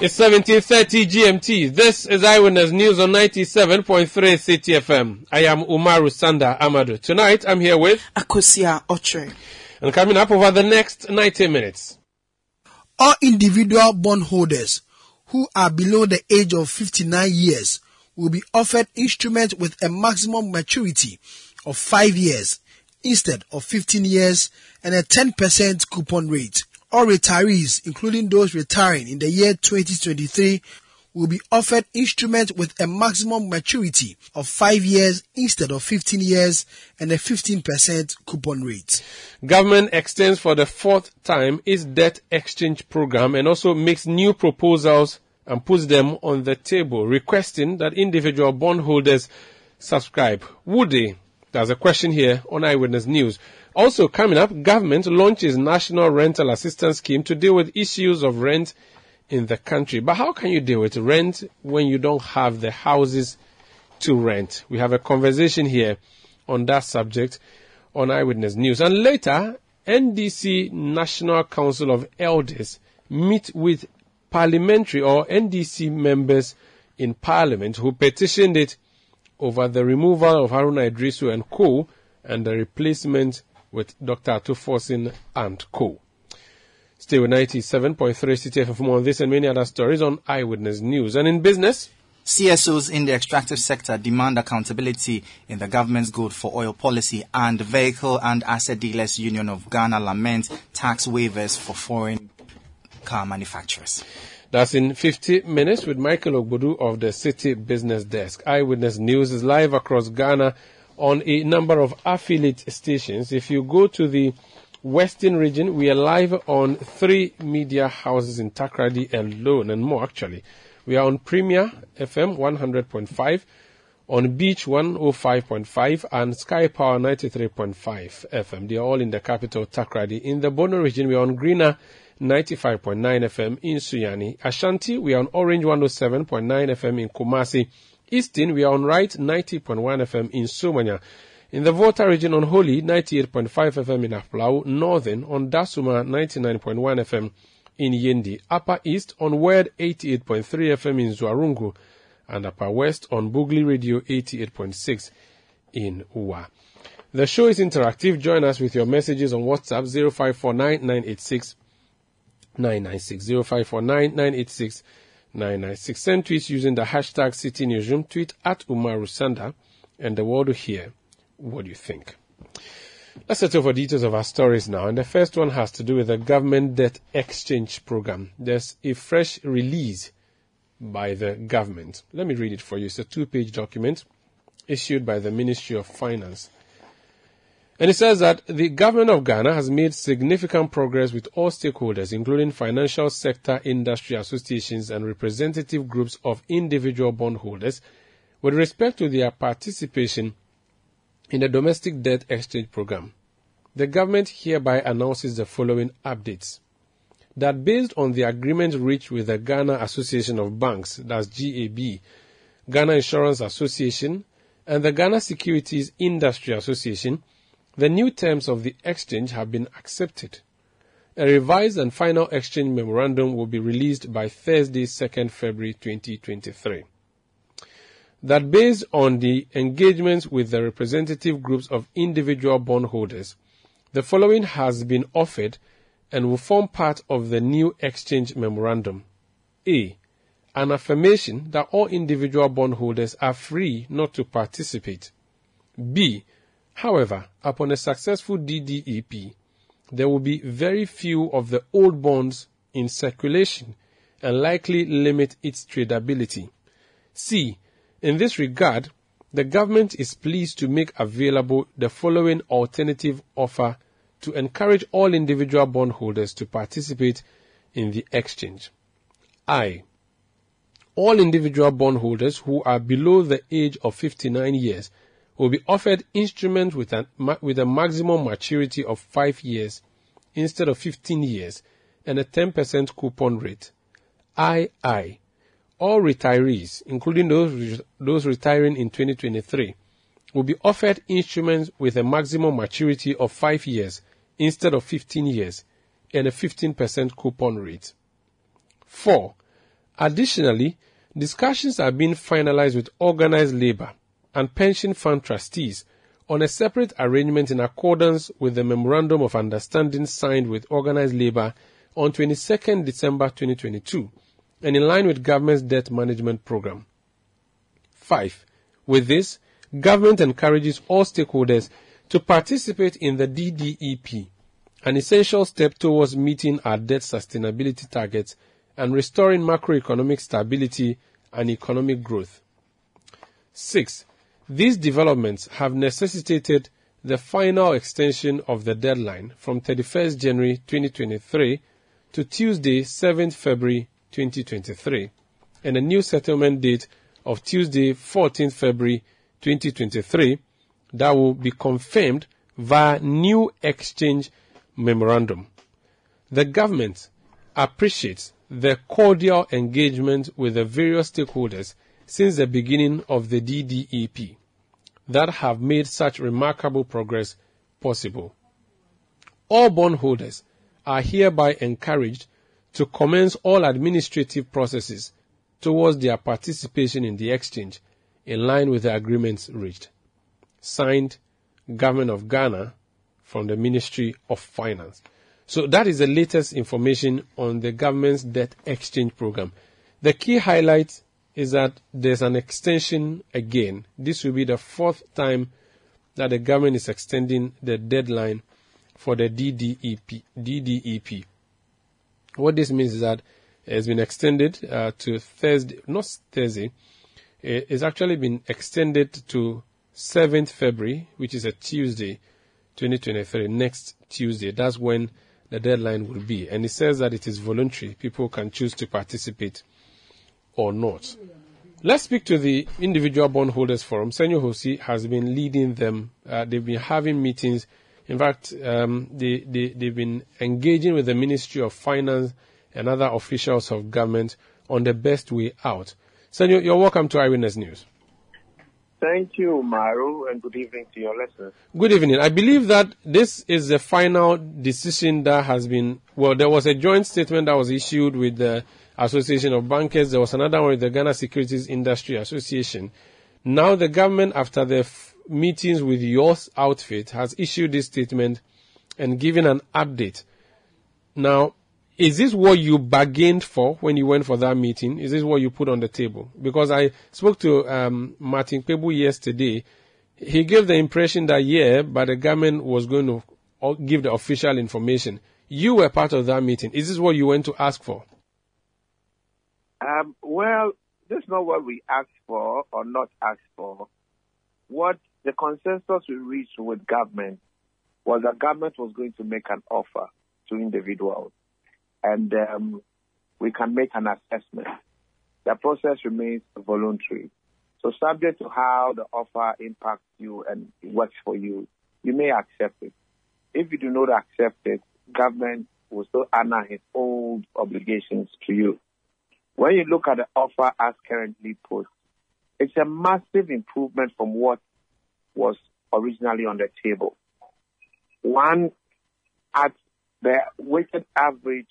It's 1730 GMT. This is Eyewitness News on 97.3 Citi FM. I am Umaru Sanda Amadu. Tonight I'm here with Akosia Otre. And coming up over the next 90 minutes. All individual bondholders who are below the age of 59 years will be offered instruments with a maximum maturity of 5 years instead of 15 years and a 10% coupon rate. All retirees, including those retiring in the year 2023, will be offered instruments with a maximum maturity of 5 years instead of 15 years and a 15% coupon rate. Government extends for the fourth time its debt exchange program and also makes new proposals and puts them on the table, requesting that individual bondholders subscribe. They? There's a question here on Eyewitness News. Also coming up, government launches national rental assistance scheme to deal with issues of rent in the country. But how can you deal with rent when you don't have the houses to rent? We have a conversation here on that subject on Eyewitness News. And later, NDC National Council of Elders meet with parliamentary or NDC members in parliament who petitioned it over the removal of Haruna Iddrisu and co and the replacement with Dr. Ato Forson and co. Stay with 97.3 Citi FM for more on this and many other stories on Eyewitness News. And in business, CSOs in the extractive sector demand accountability in the government's gold for oil policy and Vehicle and Asset Dealers Union of Ghana laments tax waivers for foreign car manufacturers. That's in 50 minutes with Michael Ogbodu of the Citi Business Desk. Eyewitness News is live across Ghana on a number of affiliate stations. If you go to the Western region, we are live on three media houses in Takoradi alone and more actually. We are on Premier FM 100.5, on Beach 105.5 and Sky Power 93.5 FM. They are all in the capital Takoradi. In the Bono region, we are on Greener 95.9 FM in Sunyani. Ashanti, we are on Orange 107.9 FM in Kumasi. Eastern, we are on Right 90.1 FM in Somanya. In the Volta region on Holy, 98.5 FM in Aflao. Northern on Dasuma, 99.1 FM in Yendi. Upper East on Word, 88.3 FM in Zuarungu. And Upper West on Bugli Radio, 88.6 in Uwa. The show is interactive. Join us with your messages on WhatsApp 0549 986 996 0549 986 996. Send tweets using the hashtag City. Tweet at Umaru Sanda and the world will hear what you think. Let's settle for details of our stories now. And the first one has to do with the government debt exchange program. There's a fresh release by the government. Let me read it for you. It's a two page document issued by the Ministry of Finance. And it says that the government of Ghana has made significant progress with all stakeholders, including financial sector industry associations and representative groups of individual bondholders, with respect to their participation in the domestic debt exchange program. The government hereby announces the following updates. That based on the agreement reached with the Ghana Association of Banks, that's GAB, Ghana Insurance Association, and the Ghana Securities Industry Association, the new terms of the exchange have been accepted. A revised and final exchange memorandum will be released by Thursday, 2nd February 2023. That based on the engagements with the representative groups of individual bondholders, the following has been offered and will form part of the new exchange memorandum. A. An affirmation that all individual bondholders are free not to participate. B However, upon a successful DDEP, there will be very few of the old bonds in circulation and likely limit its tradability. C. In this regard, the government is pleased to make available the following alternative offer to encourage all individual bondholders to participate in the exchange. I. All individual bondholders who are below the age of 59 years will be offered instruments with, an, with a maximum maturity of 5 years instead of 15 years and a 10% coupon rate. II. All retirees, including those, those retiring in 2023, will be offered instruments with a maximum maturity of 5 years instead of 15 years and a 15% coupon rate. 4. Additionally, discussions are being finalized with organized labor and pension fund trustees on a separate arrangement in accordance with the Memorandum of Understanding signed with organized labor on 22nd December 2022 and in line with government's debt management program. 5. With this, government encourages all stakeholders to participate in the DDEP, an essential step towards meeting our debt sustainability targets and restoring macroeconomic stability and economic growth. 6. These developments have necessitated the final extension of the deadline from 31st January 2023 to Tuesday 7th February 2023 and a new settlement date of Tuesday 14th February 2023 that will be confirmed via new exchange memorandum. The government appreciates the cordial engagement with the various stakeholders since the beginning of the DDEP that have made such remarkable progress possible. All bondholders are hereby encouraged to commence all administrative processes towards their participation in the exchange in line with the agreements reached. Signed, Government of Ghana from the Ministry of Finance. So that is the latest information on the government's debt exchange program. The key highlight is that there's an extension again. This will be the fourth time that the government is extending the deadline for the DDEP. DDEP. What this means is that it has been extended uh, to Thursday, not Thursday, it's actually been extended to 7th February, which is a Tuesday, 2023, next Tuesday. That's when the deadline will be. And it says that it is voluntary. People can choose to participate or not. Let's speak to the individual bondholders forum. Senyo Hosi has been leading them. Uh, they've been having meetings. In fact, um, they, they, they've been engaging with the Ministry of Finance and other officials of government on the best way out. Senyo, you're welcome to Eyewitness News. Thank you, Maru, and good evening to your listeners. Good evening. I believe that this is the final decision that has been, well, there was a joint statement that was issued with the Association of Bankers. There was another one with the Ghana Securities Industry Association. Now the government, after the f- meetings with your outfit, has issued this statement and given an update. Now, is this what you bargained for when you went for that meeting? Is this what you put on the table? Because I spoke to um, Martin Kpebu yesterday. He gave the impression that, yeah, but the government was going to give the official information. You were part of that meeting. Is this what you went to ask for? Um, well, this is not what we asked for or not asked for. What the consensus we reached with government was that government was going to make an offer to individuals and um, we can make an assessment. The process remains voluntary. So subject to how the offer impacts you and works for you, you may accept it. If you do not accept it, government will still honor its old obligations to you. When you look at the offer as currently put, it's a massive improvement from what was originally on the table. One, at the weighted average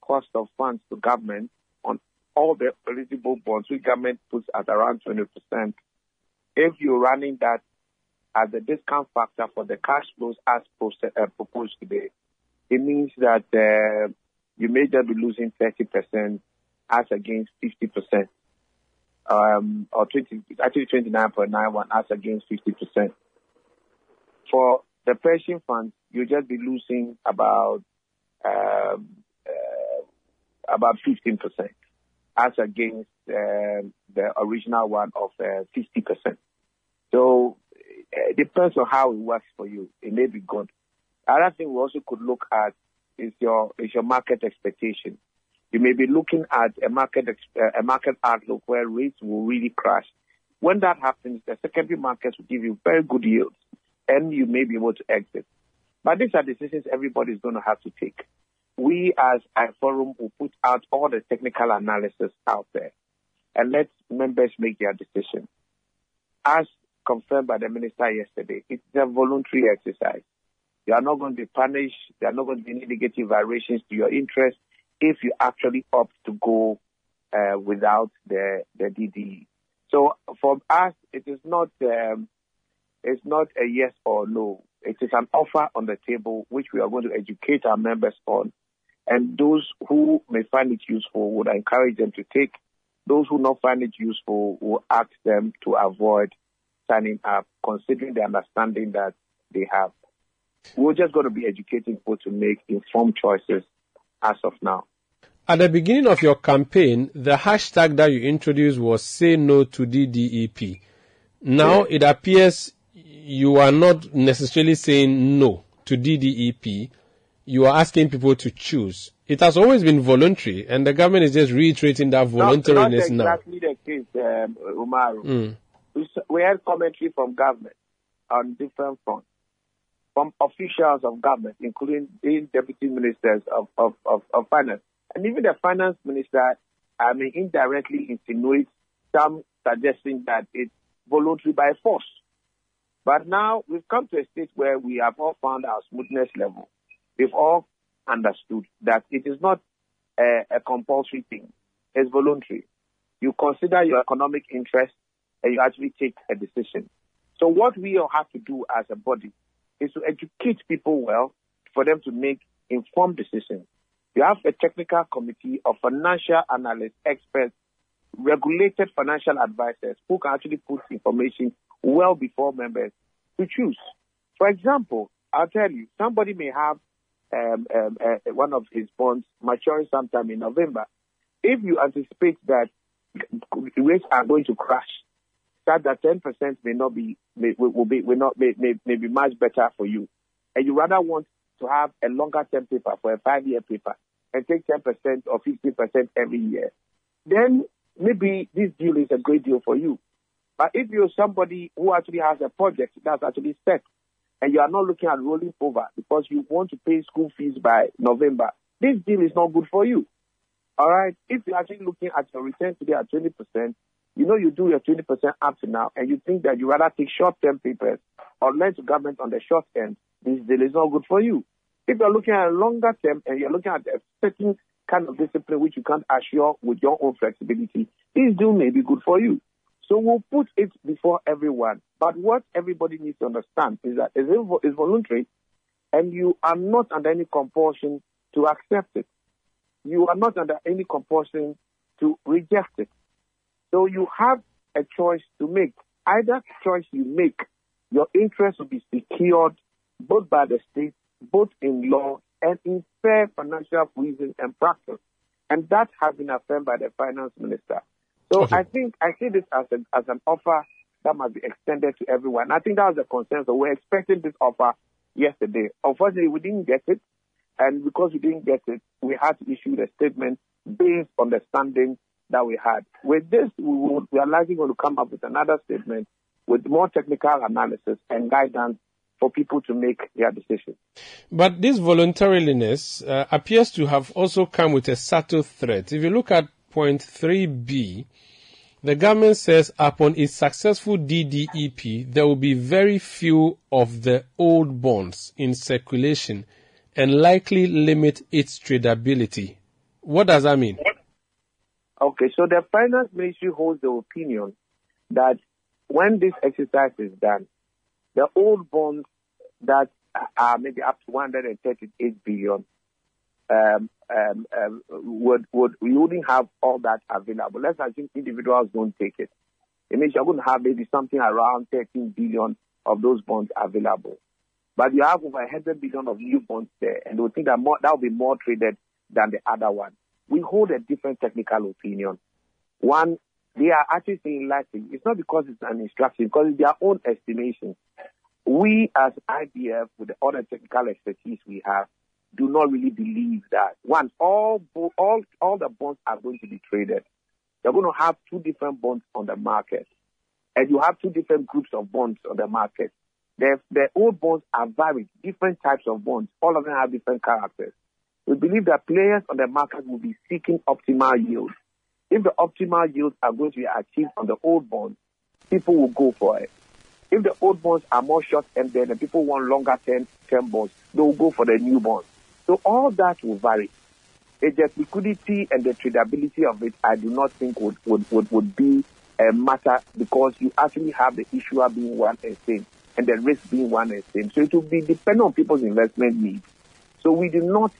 cost of funds to government on all the eligible bonds, which government puts at around 20%. If you're running that as a discount factor for the cash flows as posted, uh, proposed today, it means that uh, you may just be losing 30% as against 50%, um, or 20, actually 29.91 as against 50%. For the pension fund, you'll just be losing about um, about 15% as against uh, the original one of uh, 50%. So it depends on how it works for you. It may be good. Another thing we also could look at is your is your market expectation. You may be looking at a market a market outlook where rates will really crash. When that happens, the secondary markets will give you very good yields, and you may be able to exit. But these are decisions everybody's going to have to take. We as a forum will put out all the technical analysis out there and let members make their decision. As confirmed by the minister yesterday, it's a voluntary exercise. You are not going to be punished. There are not going to be any negative variations to your interest if you actually opt to go uh, without the the DDE. So for us, it is not um, it's not a yes or no. It is an offer on the table which we are going to educate our members on, and those who may find it useful would encourage them to take. Those who not find it useful will ask them to avoid signing up, considering the understanding that they have. We're just going to be educating people to make informed choices as of now. At the beginning of your campaign, the hashtag that you introduced was say no to DDEP. Now yeah. it appears you are not necessarily saying no to DDEP. You are asking people to choose. It has always been voluntary, and the government is just reiterating that voluntariness not, not exactly now. the case, um, Umaru. Mm. We, we had commentary from government on different fronts, from officials of government, including the deputy ministers of, of, of, of finance and even the finance minister, I mean, indirectly insinuates some suggesting that it's voluntary by force. But now we've come to a state where we have all found our smoothness level. We've all understood that it is not a, a compulsory thing. It's voluntary. You consider your economic interest and you actually take a decision. So what we all have to do as a body is to educate people well for them to make informed decisions. You have a technical committee of financial analysts, experts, regulated financial advisors who can actually put information well before members to choose. For example, I'll tell you, somebody may have um, um, uh, one of his bonds maturing sometime in November. If you anticipate that rates are going to crash, that that 10% may not be may, will be will not may, may, may be much better for you, and you rather want to have a longer term paper for a five year paper, and take 10% or 15% every year, then maybe this deal is a great deal for you. But if you're somebody who actually has a project that's actually set and you are not looking at rolling over because you want to pay school fees by November, this deal is not good for you. All right. If you're actually looking at your return today at 20%, you know you do your 20% up to now and you think that you rather take short-term papers or lend to government on the short end, this deal is not good for you. If you're looking at a longer term and you're looking at a certain kind of discipline which you can't assure with your own flexibility, this deal may be good for you. So we'll put it before everyone. But what everybody needs to understand is that it's voluntary and you are not under any compulsion to accept it. You are not under any compulsion to reject it. So you have a choice to make. Either choice you make, your interest will be secured both by the state both in law and in fair financial reason and practice. And that has been affirmed by the finance minister. So okay. I think I see this as, a, as an offer that must be extended to everyone. I think that was the consensus. We're expecting this offer yesterday. Unfortunately, we didn't get it. And because we didn't get it, we had to issue the statement based on the standing that we had. With this, we, will, we are likely going to come up with another statement with more technical analysis and guidance for people to make their decision. But this voluntariness uh, appears to have also come with a subtle threat. If you look at point 3b, the government says upon its successful DDEP, there will be very few of the old bonds in circulation and likely limit its tradability. What does that mean? Okay, so the finance ministry holds the opinion that when this exercise is done, the old bonds that are maybe up to 138 billion um, um, um, would would we wouldn't have all that available. Let's assume individuals don't take it. It means you're going to have maybe something around 13 billion of those bonds available. But you have over 100 billion of new bonds there, and we think that more, that will be more traded than the other one. We hold a different technical opinion. One they are actually saying likely. It's not because it's an instruction, because it's their own estimation. We as IBF, with the other technical expertise we have, do not really believe that. One, all all all the bonds are going to be traded. You're going to have two different bonds on the market, and you have two different groups of bonds on the market. The, the old bonds are varied, different types of bonds. All of them have different characters. We believe that players on the market will be seeking optimal yield. If the optimal yields are going to be achieved on the old bonds, people will go for it. If the old bonds are more short-ended and people want longer term, term bonds, they will go for the new bonds. So all that will vary. It's the liquidity and the tradability of it, I do not think would, would, would, would be a matter because you actually have the issuer being one and same and the risk being one and same. So it will be dependent on people's investment needs. So we do not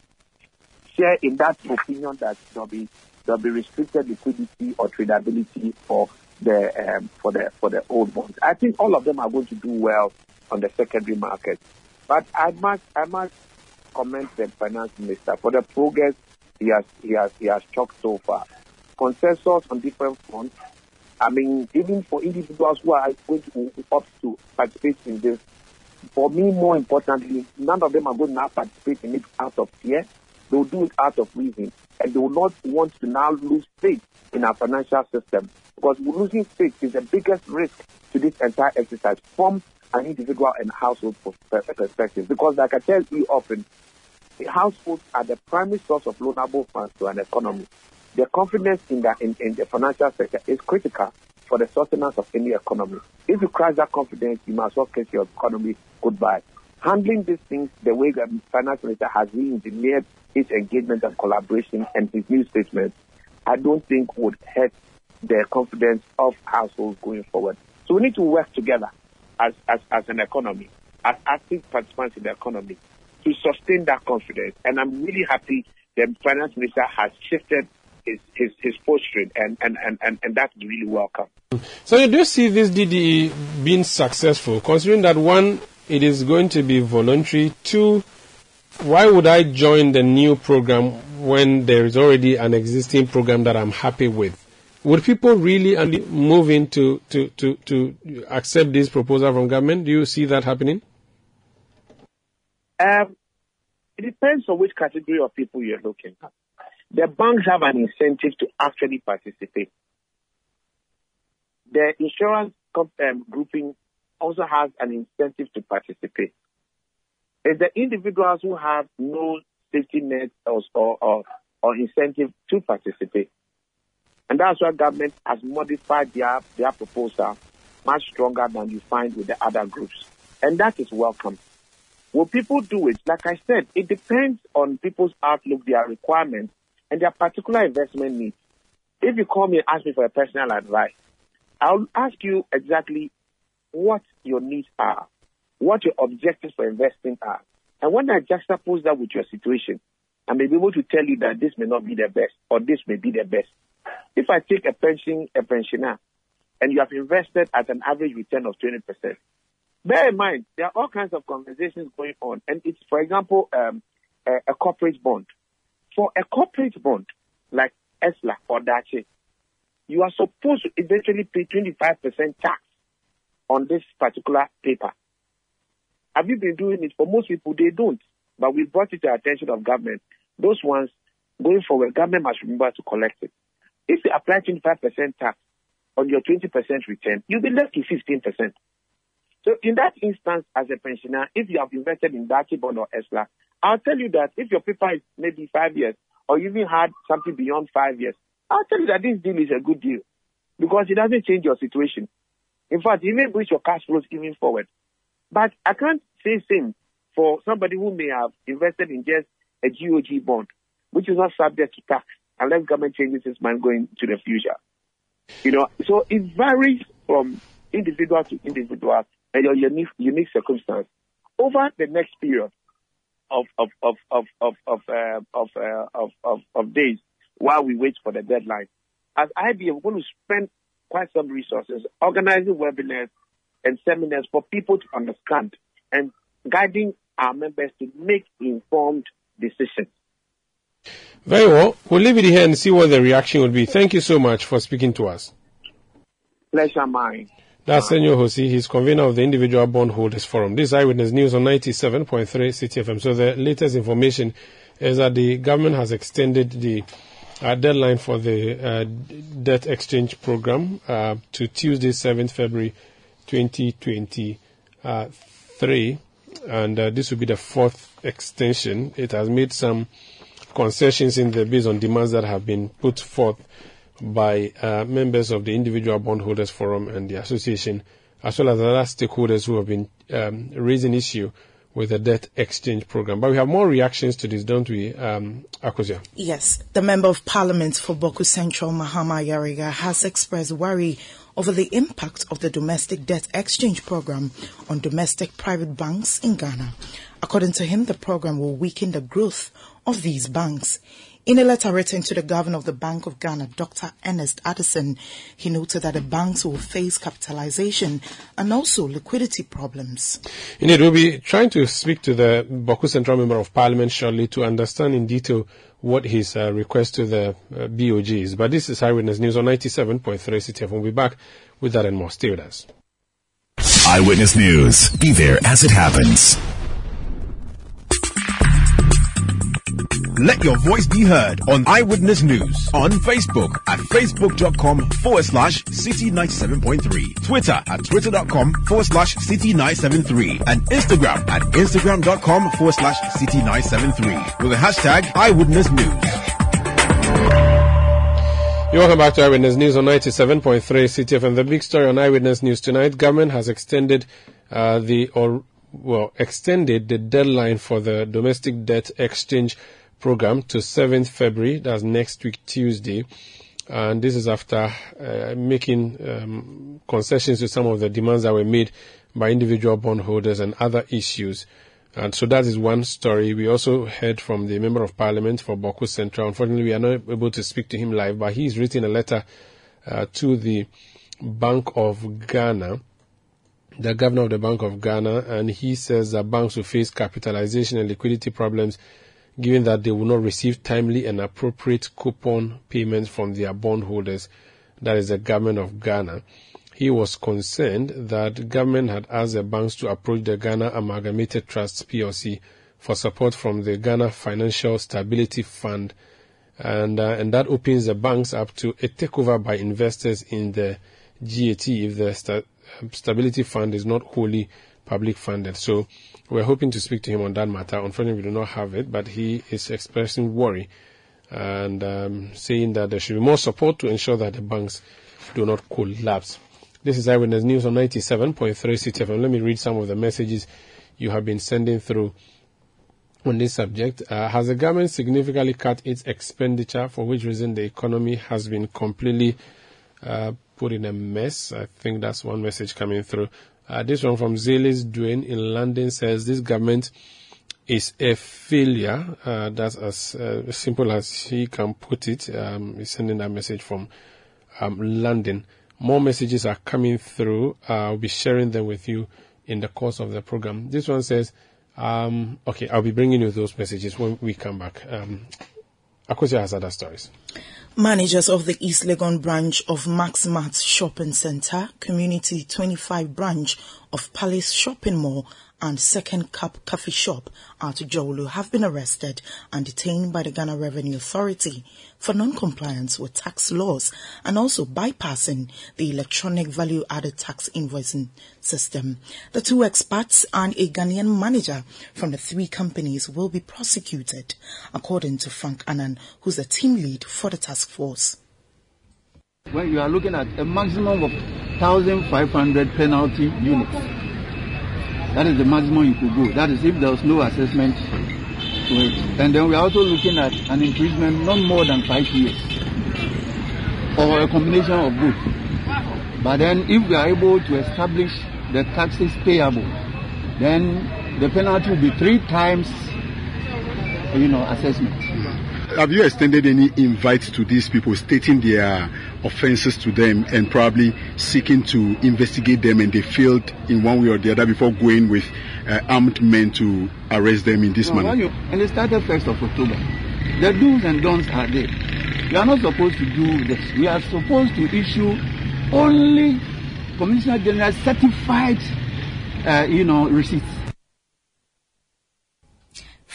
share in that opinion that there'll be there'll be restricted liquidity or tradability for the um, for the for the old bonds. I think all of them are going to do well on the secondary market. But I must I must commend the finance minister for the progress he has he has he has chalked so far. Consensus on different fronts. I mean, even for individuals who are going to opt to participate in this, for me, more importantly, none of them are going to participate in it out of fear. They will do it out of reason, and they will not want to now lose faith in our financial system because losing faith is the biggest risk to this entire exercise from an individual and household perspective. Because, like I tell you often, the households are the primary source of loanable funds to an economy. The confidence in the in, in the financial sector is critical for the sustenance of any economy. If you crash that confidence, you must well kiss your economy goodbye. Handling these things the way the finance minister has re-engineered his engagement and collaboration and his new statements, I don't think would hurt the confidence of households going forward. So we need to work together as, as, as an economy, as active participants in the economy to sustain that confidence. And I'm really happy the finance minister has shifted his, his, his posture and, and, and, and, and that's really welcome. So you do see this DDE being successful, considering that one, it is going to be voluntary, two, why would I join the new program when there is already an existing program that I'm happy with? Would people really move in to, to, to, to accept this proposal from government? Do you see that happening? Um, it depends on which category of people you're looking at. The banks have an incentive to actually participate. The insurance um, grouping also has an incentive to participate. It's the individuals who have no safety net or, or, or incentive to participate. And that's why government has modified their, their proposal much stronger than you find with the other groups. And that is welcome. Will people do it? Like I said, it depends on people's outlook, their requirements, and their particular investment needs. If you call me and ask me for a personal advice, I'll ask you exactly what your needs are, what your objectives for investing are. And when I juxtapose that with your situation, I may be able to tell you that this may not be the best or this may be the best. If I take a pension, a pensioner, and you have invested at an average return of 20%, bear in mind, there are all kinds of conversations going on. And it's, for example, um, a, a, corporate bond. For a corporate bond, like ESLA or Daakye, you are supposed to eventually pay 25% tax on this particular paper. Have you been doing it? For most people, they don't. But we brought it to the attention of government. Those ones, going forward, government must remember to collect it. If you apply 25% tax on your 20% return, you'll be left with 15%. So in that instance, as a pensioner, if you have invested in Daakye bond or ESLA, I'll tell you that if your paper is maybe five years or you even had something beyond five years, I'll tell you that this deal is a good deal because it doesn't change your situation. In fact, it may boost your cash flows even forward. But I can't same for somebody who may have invested in just a GOG bond, which is not subject to tax unless government changes its mind going to the future. You know, so it varies from individual to individual and your unique, unique circumstance. Over the next period of of of of of of uh, of, uh, of, of, of days while we wait for the deadline, as IBA, we're going to spend quite some resources organizing webinars and seminars for people to understand and guiding our members to make informed decisions. Very well. We'll leave it here and see what the reaction would be. Thank you so much for speaking to us. Pleasure mine. That's Senyo Hosi. He's convener of the Individual Bondholders Forum. This is Eyewitness News on 97.3 Citi FM. So the latest information is that the government has extended the uh, deadline for the uh, debt exchange program uh, to Tuesday, 7th February 2023. And uh, this will be the fourth extension. It has made some concessions in the based on demands that have been put forth by uh, members of the Individual Bondholders Forum and the association, as well as other stakeholders who have been um, raising issue with the debt exchange program. But we have more reactions to this, don't we, um, Akuzia? Yes. The Member of Parliament for Bawku Central, Mahama Ayariga, has expressed worry over the impact of the domestic debt exchange program on domestic private banks in Ghana. According to him, the program will weaken the growth of these banks. In a letter written to the governor of the Bank of Ghana, Dr. Ernest Addison, he noted that the banks will face capitalization and also liquidity problems. Indeed, we'll be trying to speak to the Bawku Central Member of Parliament shortly to understand in detail what his uh, request to the uh, BOG is. But this is Eyewitness News on 97.3 CTF. We'll be back with that and more. Stay with us. Eyewitness News. Be there as it happens. Let your voice be heard on Eyewitness News on Facebook at facebook.com forward slash city 97.3, Twitter at twitter.com forward slash city 973, and Instagram at instagram.com forward slash city 973 with the hashtag Eyewitness News. You're welcome back to Eyewitness News on 97.3 Citi FM. The big story on Eyewitness News tonight, government has extended uh, the, or, well, extended the deadline for the domestic debt exchange program to 7th February, that's next week, Tuesday. And this is after uh, making um, concessions to some of the demands that were made by individual bondholders and other issues. And so that is one story. We also heard from the Member of Parliament for Bawku Central. Unfortunately, we are not able to speak to him live, but he's written a letter uh, to the Bank of Ghana, the governor of the Bank of Ghana, and he says that banks will face capitalization and liquidity problems given that they will not receive timely and appropriate coupon payments from their bondholders, that is the government of Ghana. He was concerned that government had asked the banks to approach the Ghana Amalgamated Trust PLC for support from the Ghana Financial Stability Fund, and uh, and that opens the banks up to a takeover by investors in the GAT if the sta- Stability Fund is not wholly public funded. So we're hoping to speak to him on that matter. Unfortunately, we do not have it, but he is expressing worry and um, saying that there should be more support to ensure that the banks do not collapse. This is Eyewitness News on 97.3 Citi FM. Let me read some of the messages you have been sending through on this subject. Uh, has the government significantly cut its expenditure, for which reason the economy has been completely uh, put in a mess? I think that's one message coming through. Uh, this one from Zelis Dwayne in London says this government is a failure. Uh, that's as uh, simple as he can put it. Um, he's sending that message from um, London. More messages are coming through. Uh, I'll be sharing them with you in the course of the program. This one says, um, okay, I'll be bringing you those messages when we come back. Um, Akosia has other stories. Managers of the East Legon branch of Maxmart Shopping Center, Community 25 branch of Palace Shopping Mall, and Second Cup Coffee Shop at Jolu have been arrested and detained by the Ghana Revenue Authority for non-compliance with tax laws and also bypassing the electronic value added tax invoicing system. The two experts and a Ghanaian manager from the three companies will be prosecuted, according to Frank Annan, who's the team lead for the task force. When you are looking at a maximum of 1,500 penalty units, that is the maximum you could go. That is if there was no assessment. And then we are also looking at an imprisonment not more than five years or a combination of both. But then if we are able to establish the taxes payable, then the penalty will be three times, you know, assessment. Have you extended any invite to these people stating their offenses to them and probably seeking to investigate them and they failed in one way or the other before going with uh, armed men to arrest them in this No, manner? you- and it started 1st of October. The do's and don'ts are there. We are not supposed to do this. We are supposed to issue only Commissioner General certified, uh, you know, receipts.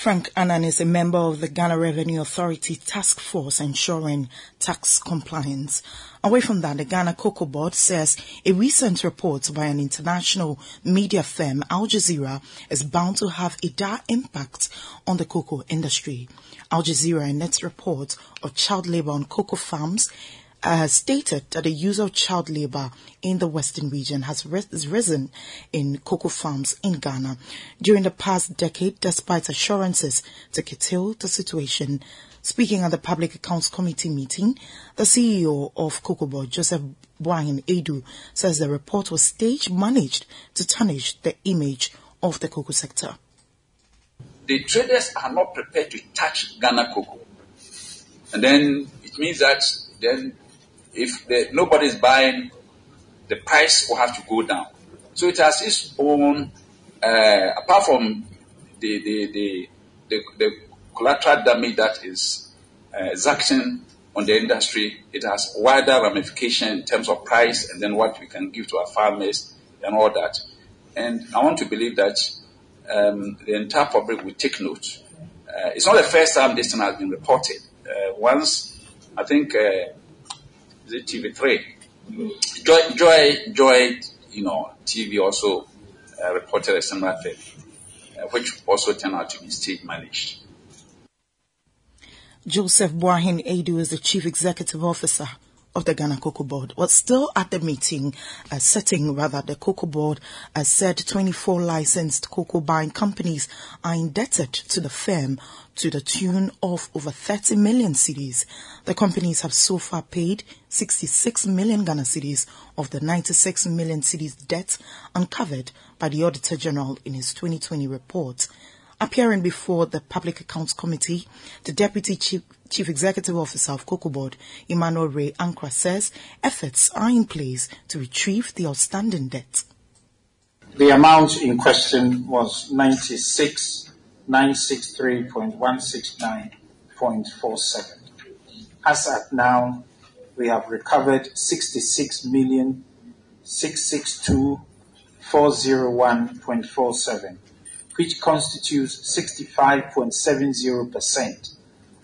Frank Annan is a member of the Ghana Revenue Authority Task Force ensuring tax compliance. Away from that, the Ghana Cocoa Board says a recent report by an international media firm, Al Jazeera, is bound to have a dire impact on the cocoa industry. Al Jazeera, in its report of child labor on cocoa farms, uh, stated that the use of child labor in the western region has ris- risen in cocoa farms in Ghana during the past decade, despite assurances to curtail the situation. Speaking at the Public Accounts Committee meeting, the CEO of Cocoa Board, Joseph Boahen Aidoo, says the report was stage managed to tarnish the image of the cocoa sector. The traders are not prepared to touch Ghana cocoa. And then it means that then if the, nobody's buying, the price will have to go down. So it has its own, uh, apart from the, the, the, the, the collateral damage that is uh, exacting on the industry, it has wider ramification in terms of price and then what we can give to our farmers and all that. And I want to believe that um, the entire public will take note. Uh, it's not the first time this thing has been reported. Uh, once, I think, it TV3? Joy, Joy, Joy, you know, TV also uh, reported a similar thing, uh, which also turned out to be state managed. Joseph Boahen Aidoo is the Chief Executive Officer of the Ghana Cocoa Board was still at the meeting, uh, setting rather, the Cocoa Board uh, said 24 licensed cocoa buying companies are indebted to the firm to the tune of over 30 million cedis. The companies have so far paid 66 million Ghana cedis of the 96 million cedis debt uncovered by the Auditor General in his 2020 report. Appearing before the Public Accounts Committee, the Deputy Chief, Chief Executive Officer of Cocoa Board, Emmanuel Ray Ankrah, says efforts are in place to retrieve the outstanding debt. The amount in question was 96,963.169.47. As at now, we have recovered 66 million 662,401.47 which constitutes 65.70%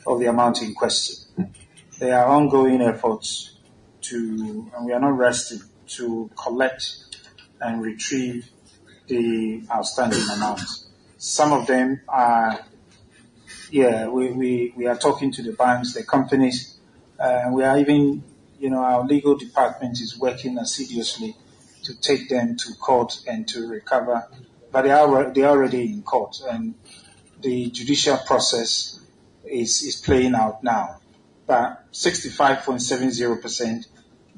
of the amount in question. There are ongoing efforts to, and we are not resting, to collect and retrieve the outstanding amounts. Some of them are, yeah, we, we, we are talking to the banks, the companies, uh, we are even, you know, our legal department is working assiduously to take them to court and to recover but they are they are already in court, and the judicial process is playing out now. But 65.70 percent,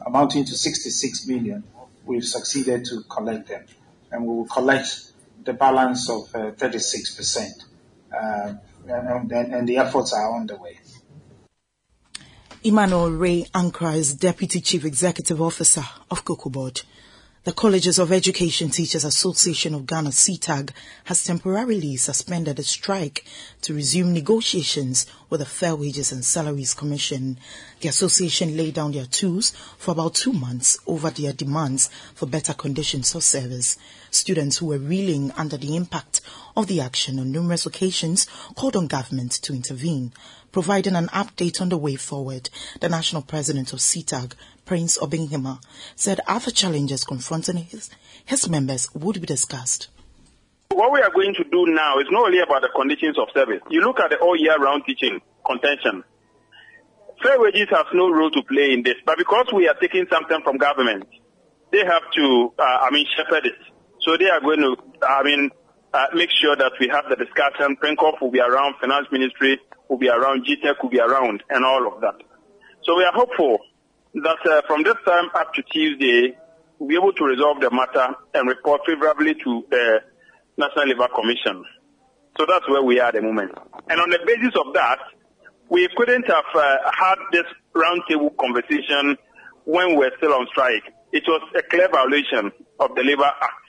amounting to 66 million, we've succeeded to collect them, and we will collect the balance of uh, 36 percent, uh, and, and, the efforts are underway. Emmanuel Ray Ankrah is Deputy Chief Executive Officer of Cocoa Board. The Colleges of Education Teachers Association of Ghana, CETAG, has temporarily suspended a strike to resume negotiations with the Fair Wages and Salaries Commission. The association laid down their tools for about two months over their demands for better conditions of service. Students who were reeling under the impact of the action on numerous occasions called on government to intervene. Providing an update on the way forward, the national president of CETAG, Prince Obeng-Hene, said other challenges confronting his, his members would be discussed. What we are going to do now is not only about the conditions of service. You look at the all year round teaching contention. Fair wages have no role to play in this, but because we are taking something from government, they have to, uh, I mean, shepherd it. So they are going to, I mean, uh, make sure that we have the discussion. PRINCOF will be around, Finance Ministry will be around, GTEC will be around, and all of that. So we are hopeful that uh, from this time up to Tuesday, we'll be able to resolve the matter and report favorably to the National Labour Commission. So that's where we are at the moment. And on the basis of that, we couldn't have uh, had this roundtable conversation when we were still on strike. It was a clear violation of the Labour Act.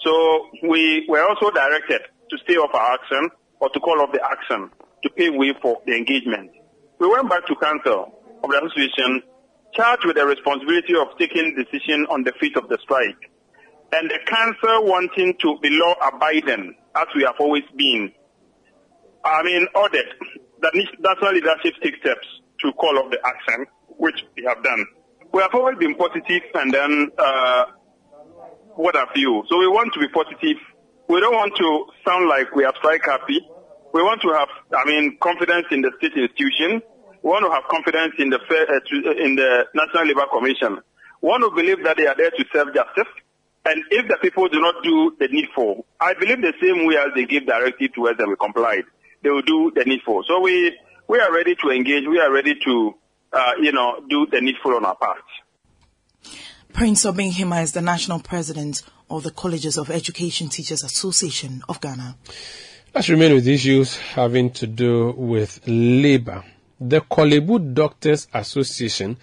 So we were also directed to stay off our action or to call off the action to pave way for the engagement. We went back to council of the association charged with the responsibility of taking decision on the feet of the strike, and the council wanting to be law abiding, as we have always been, I mean, ordered that national leadership take steps to call off the action, which we have done. We have always been positive and then uh, what have you. So we want to be positive. We don't want to sound like we are strike happy. We want to have, I mean, confidence in the state institution. We want to have confidence in the uh, in the National Labour Commission. We want to believe that they are there to serve justice. And if the people do not do the needful, I believe the same way as they give directive to us and we complied they will do the needful. So we we are ready to engage. We are ready to uh, you know do the needful on our part. Prince Obeng-Hene is the national president of the Colleges of Education Teachers Association of Ghana. Let's remain with issues having to do with labor. The Korle Bu Doctors Association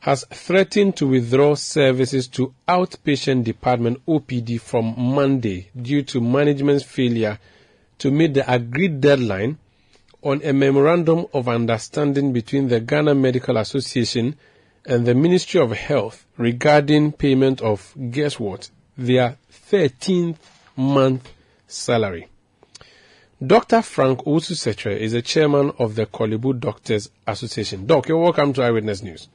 has threatened to withdraw services to outpatient department OPD from Monday due to management's failure to meet the agreed deadline on a memorandum of understanding between the Ghana Medical Association and the Ministry of Health regarding payment of, guess what, their 13th month salary. Dr. Frank Owusu-Sekyere is the chairman of the Korle Bu Doctors Association. Doc, you're welcome to Eyewitness News.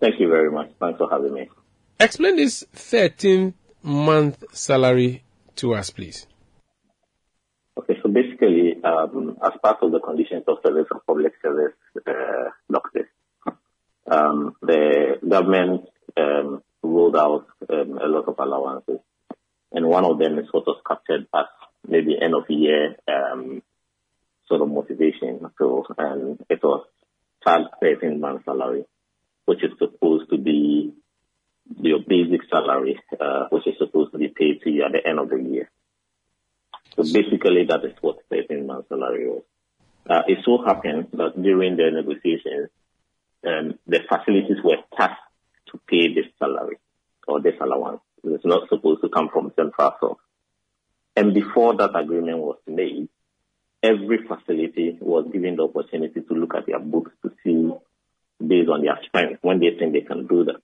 Thank you very much. Thanks for having me. Explain this 13th month salary to us, please. Basically, um, as part of the conditions of service of public service uh, doctors, um, the government um, rolled out um, a lot of allowances, and one of them is sort of captured as maybe end of year um, sort of motivation. So, and it was child 13 month salary, which is supposed to be your basic salary, uh, which is supposed to be paid to you at the end of the year. So basically, that is what 13 month salary was. Uh, it so happened that during the negotiations, um, the facilities were tasked to pay this salary or this allowance. It's not supposed to come from central source. And before that agreement was made, every facility was given the opportunity to look at their books to see based on their strength when they think they can do that.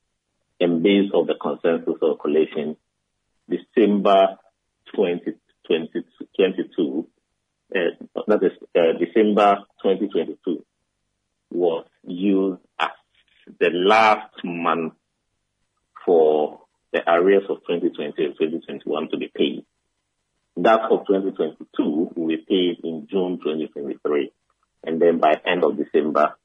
And based on the consensus or collation, December 20, 2022, uh, that is uh, December 2022, was used as the last month for the arrears of 2020 and 2021 to be paid. That of 2022 will be paid in June 2023. And then by end of December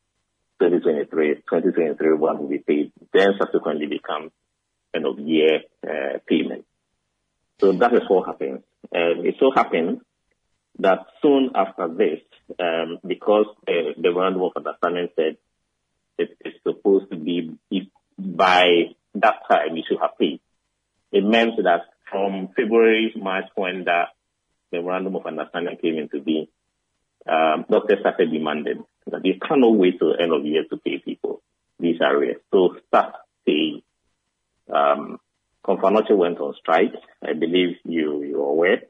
2023, 2023 one will be paid. Then subsequently become end of year uh, payment. So that is what happens. Um, it so happened that soon after this, um, because uh, the memorandum of understanding said it is supposed to be by that time you should have paid, it meant that from February, March, when that memorandum of understanding came into being, um, doctors started demanding that you cannot wait till the end of year to pay people these areas. So start paying. Um, Komfo Anokye went on strike. I believe you, you're aware.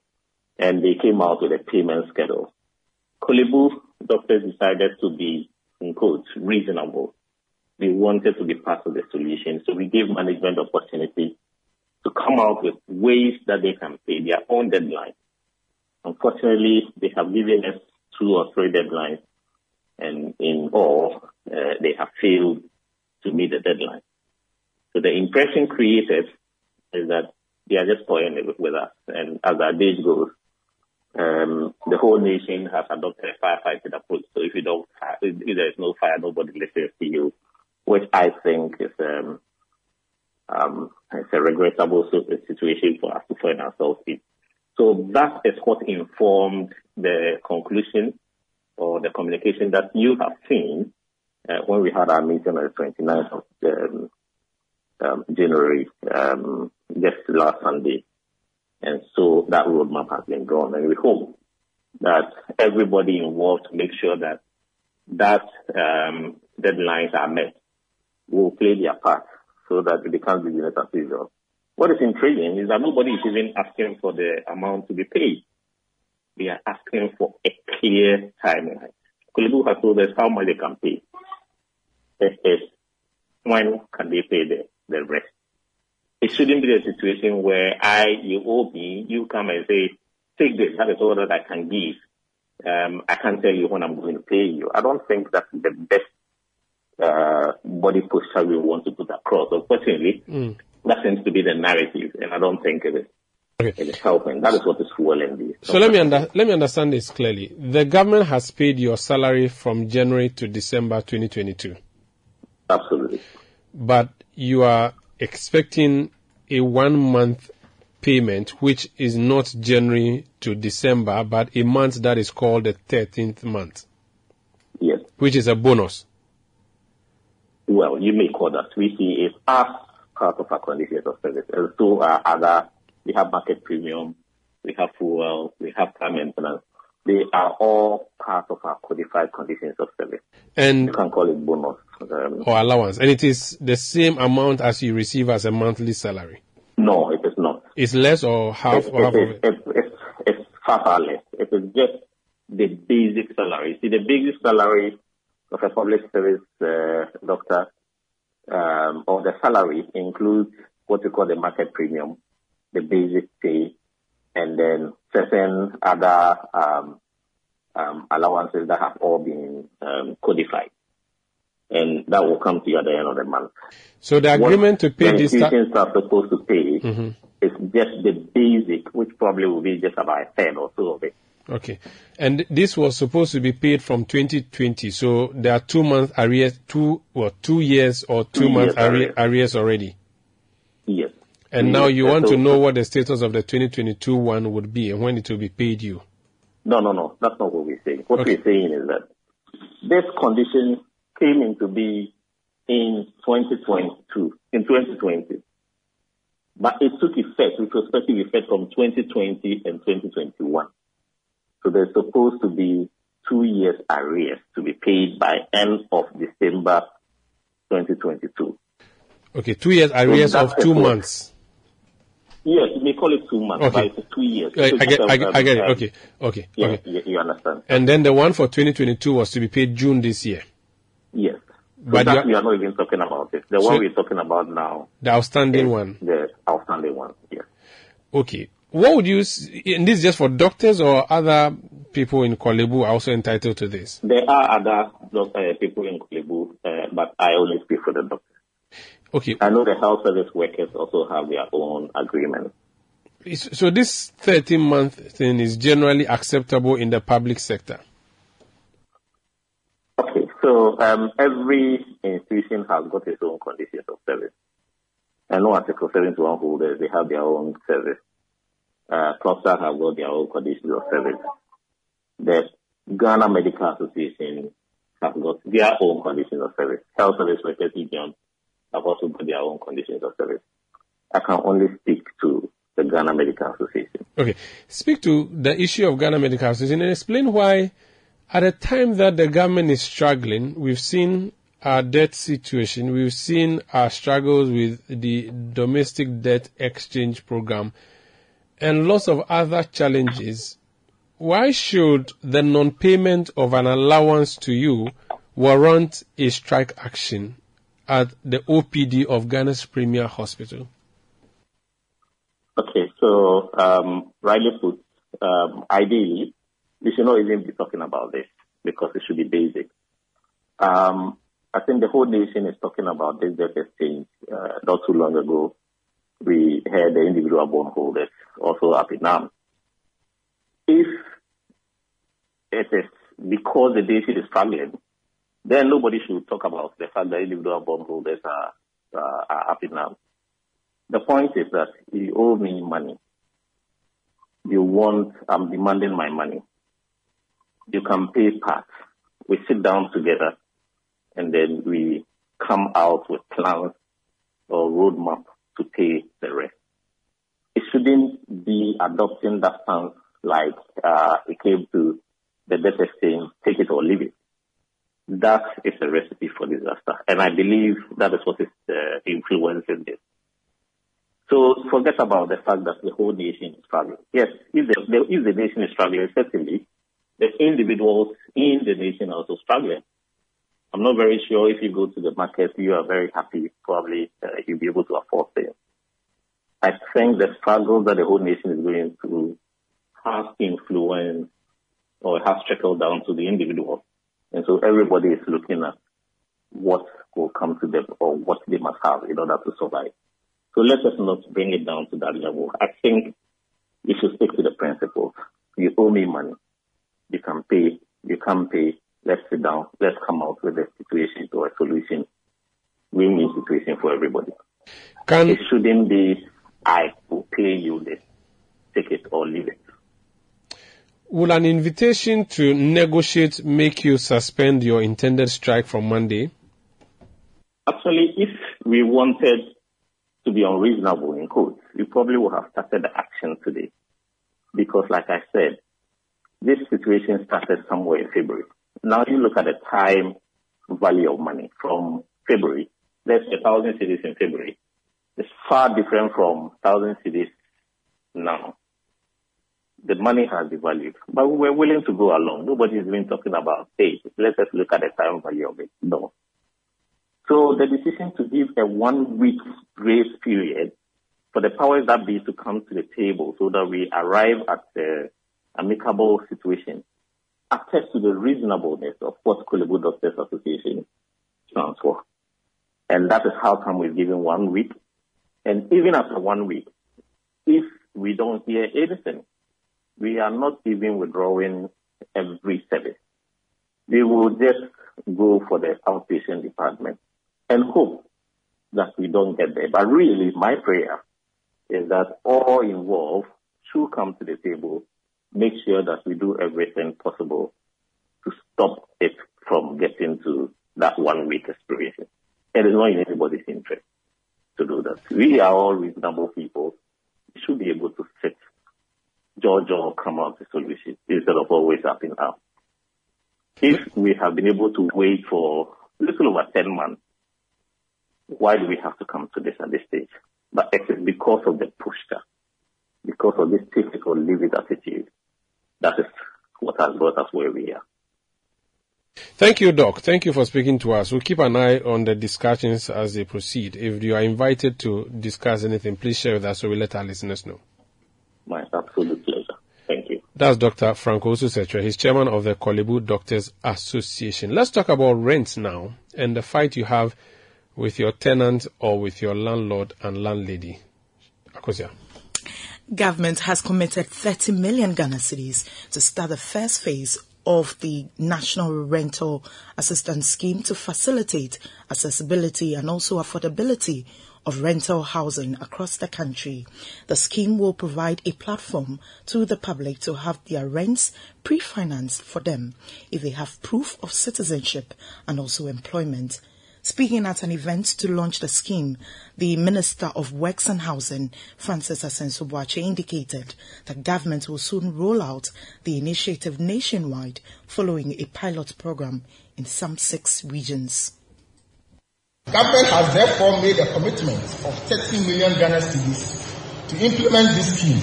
And they came out with a payment schedule. Korle doctors decided to be, in quotes, reasonable. They wanted to be part of the solution. So we gave management opportunity to come out with ways that they can pay their own deadline. Unfortunately, they have given us two or three deadlines, and in all, uh, they have failed to meet the deadline. So the impression created is that they are just toying with us. And as our days goes, um, the whole nation has adopted a firefighting approach. So if you don't, if there is no fire, nobody listens to you, which I think is um, um, it's a regrettable situation for us to find ourselves in. So that is what informed the conclusion or the communication that you have seen uh, when we had our meeting on the 29th of um, um, January, um, just last Sunday. And so that roadmap has been drawn and we hope that everybody involved to make sure that that um, deadlines are met will play their part so that it becomes business as usual. What is intriguing is that nobody is even asking for the amount to be paid. They are asking for a clear timeline. Korle Bu has told us how much they can pay. Is when can they pay the, the rest? It shouldn't be a situation where I, you owe me, you come and say, take this, that is all that I can give. Um, I can't tell you when I'm going to pay you. I don't think that's the best uh, body posture we want to put across. Unfortunately, Mm. that seems to be the narrative, and I don't think it is. Okay. It is helping. That is what is fueling this. So let me under, let me understand this clearly. The government has paid your salary from January to December 2022, Absolutely. but you are expecting a one month payment, which is not January to December, but a month that is called the 13th month, Yes. which is a bonus. Well, you may call that. We see it as part of our conditions of service. And so are other, we have market premium, we have fuel, we have car maintenance. They are all part of our codified conditions of service. And You can call it bonus. Um, or allowance, and it is the same amount as you receive as a monthly salary. no, it is not. It's less or half It- or half it of is- it. it's, it's, it's far, far less. It is just the basic salary. See, the basic salary of a public service uh, doctor um, or the salary includes what we call the market premium, the basic pay, and then certain other um, um, allowances that have all been um, codified. And that will come to you at the end of the month. So the What agreement to pay the this. ta- are supposed to pay Mhm. is just the basic, which probably will be just about a third or so of it. Okay. And this was supposed to be paid from 2020. So there are two months arrears, two, or two years or two, Two months years arrears. arrears already. Yes. And now you want So- to know what the status of the 2022 one would be and when it will be paid you. No, no, no. That's not what we're saying. What Okay. we're saying is that this condition came into being in 2022, in 2020. But it took effect, retrospective effect from 2020 and 2021. So there's supposed to be two years arrears to be paid by end of December 2022. Okay, two years arrears that of two months. Yes, you may call it two months, Okay. but it's two years. I, I get, I, get- I get it. Okay, okay, Yeah, okay. you, you understand. And then the one for 2022 was to be paid June this year. Yes. So But that you- we are not even talking about it. The So- one we're talking about now, The outstanding one. the outstanding one. Yes. Okay. What would you, and this is just for doctors or other people in Korle Bu are also entitled to this? There are other uh, people in Korle Bu, uh, but I only speak for the doctor. Okay. I know the health service workers also have their own agreement. So this 13 month thing is generally acceptable in the public sector. Okay, so um, every institution has got its own conditions of service. I know Article 71 holders, they have their own service. Uh, clusters have got their own conditions of service. The Ghana Medical Association have got their own conditions of service. Health Service Workers Also got their own conditions of service. I can only speak to the Ghana Medical Association. Okay. Speak to the issue of Ghana Medical Association and explain why, at a time that the government is struggling, we've seen our debt situation, we've seen our struggles with the domestic debt exchange program, and lots of other challenges. Why should the non-payment of an allowance to you warrant a strike action at the OPD of Ghana's Premier Hospital? Okay, so um, rightly put, um, ideally, we should not even be talking about this because it should be basic. Um, I think the whole nation is talking about this debt exchange. Uh, not too long ago, we had the individual bondholders also up in arms. If it is because the nation is struggling, then nobody should talk about the fact that individual bondholders are, uh, are in arms. The point is that you owe me money. You want, I'm demanding my money. You can pay part. We sit down together and then we come out with plans or roadmap to pay the rest. It shouldn't be adopting that stance like uh, it came to the debt exchange, take it or leave it. That is a recipe for disaster. And I believe that is what is uh, influencing this. So forget about the fact that the whole nation is struggling. Yes, if the, if the nation is struggling, certainly the individuals in the nation are also struggling. I'm not very sure if you go to the market, you are very happy. Probably uh, you'll be able to afford things. I think the struggle that the whole nation is going through has influenced or has trickled down to the individual. And so everybody is looking at what will come to them or what they must have in order to survive. So let us not bring it down to that level. I think we should stick to the principles. You owe me money. You can pay. You can pay. Let's sit down. Let's come out with a situation or a solution. Win-win situation for everybody. Can it shouldn't be I will pay you this. Take it or leave it. Will an invitation to negotiate make you suspend your intended strike from Monday? Actually, if we wanted to be unreasonable in quotes, we probably would have started the action today. Because like I said, this situation started somewhere in February. Now you look at the time value of money from February. There's a thousand cedis in February. It's far different from thousand cedis now. The money has devalued, but we were willing to go along. Nobody's been talking about, hey, let us look at the time value of it. No. So the decision to give a one week grace period for the powers that be to come to the table so that we arrive at the amicable situation attests to the reasonableness of what Korle Bu Doctors Association stands for. And that is how come we've given one week. And even after one week, if we don't hear anything, we are not even withdrawing every service. We will just go for the outpatient department and hope that we don't get there. But really, my prayer is that all involved should come to the table, make sure that we do everything possible to stop it from getting to that one week expiration. It is not in anybody's interest to do that. We are all reasonable people. We should be able to sit, judge or come out with a solution instead of always up and up. If we have been able to wait for a little over 10 months, why do we have to come to this at this stage? But it is because of the pushback, because of this or leave it attitude. That is what has brought us where we are. Thank you, Doc. Thank you for speaking to us. We'll keep an eye on the discussions as they proceed. If you are invited to discuss anything, please share with us so we let our listeners know. My absolute pleasure. Thank you. That's Dr. Frank Owusu-Sekyere. He's chairman of the Korle Doctors Association. Let's talk about rent now and the fight you have with your tenant or with your landlord and landlady. Akosia. Government has committed 30 million Ghana cedis to start the first phase of the National Rental Assistance Scheme to facilitate accessibility and also affordability of rental housing across the country. The scheme will provide a platform to the public to have their rents pre-financed for them if they have proof of citizenship and also employment. Speaking at an event to launch the scheme, the Minister of Works and Housing, Francis indicated that government will soon roll out the initiative nationwide following a pilot program in some six regions. Government has therefore made a commitment of 30 million Ghana cedis to implement this scheme,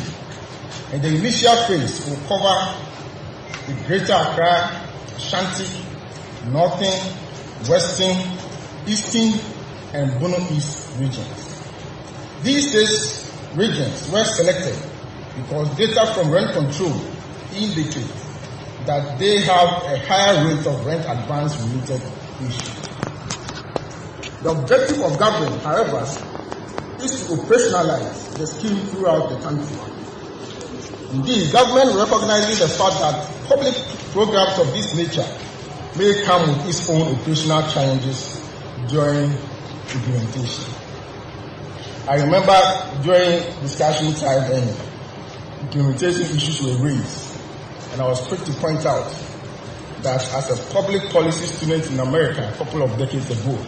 and the initial phase will cover the Greater Accra, Ashanti, Northern, Western, Eastern and Bono East regions. These six regions were selected because data from rent control indicate that they have a higher rate of rent advance related issues. The objective of government, however, is to operationalize the scheme throughout the country. Indeed, government recognizes the fact that public programs of this nature may come with its own operational challenges during implementation. I remember during discussion time and implementation issues were raised, and I was quick to point out that as a public policy student in America a couple of decades ago,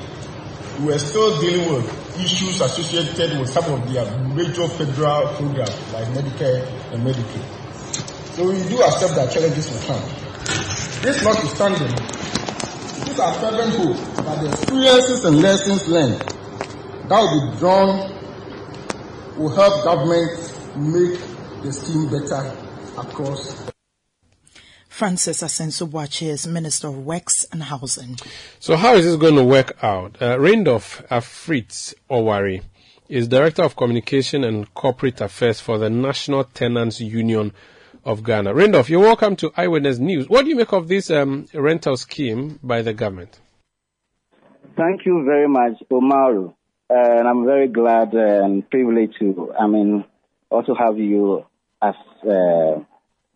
we were still dealing with issues associated with some of their major federal programs like Medicare and Medicaid. So we do accept that challenges will come. This notwithstanding, it is our fervent hope that the experiences and lessons learned that will be drawn will help government make the scheme better across Francis Asenso is Minister of Works and Housing. So how is this going to work out? Uh, Randolph Afrit Owari is Director of Communication and Corporate Affairs for the National Tenants Union of Ghana. Randolph, you're welcome to Eyewitness News. What do you make of this um, rental scheme by the government? Thank you very much, Umaru. Uh, and I'm very glad and privileged to, I mean, also have you as uh,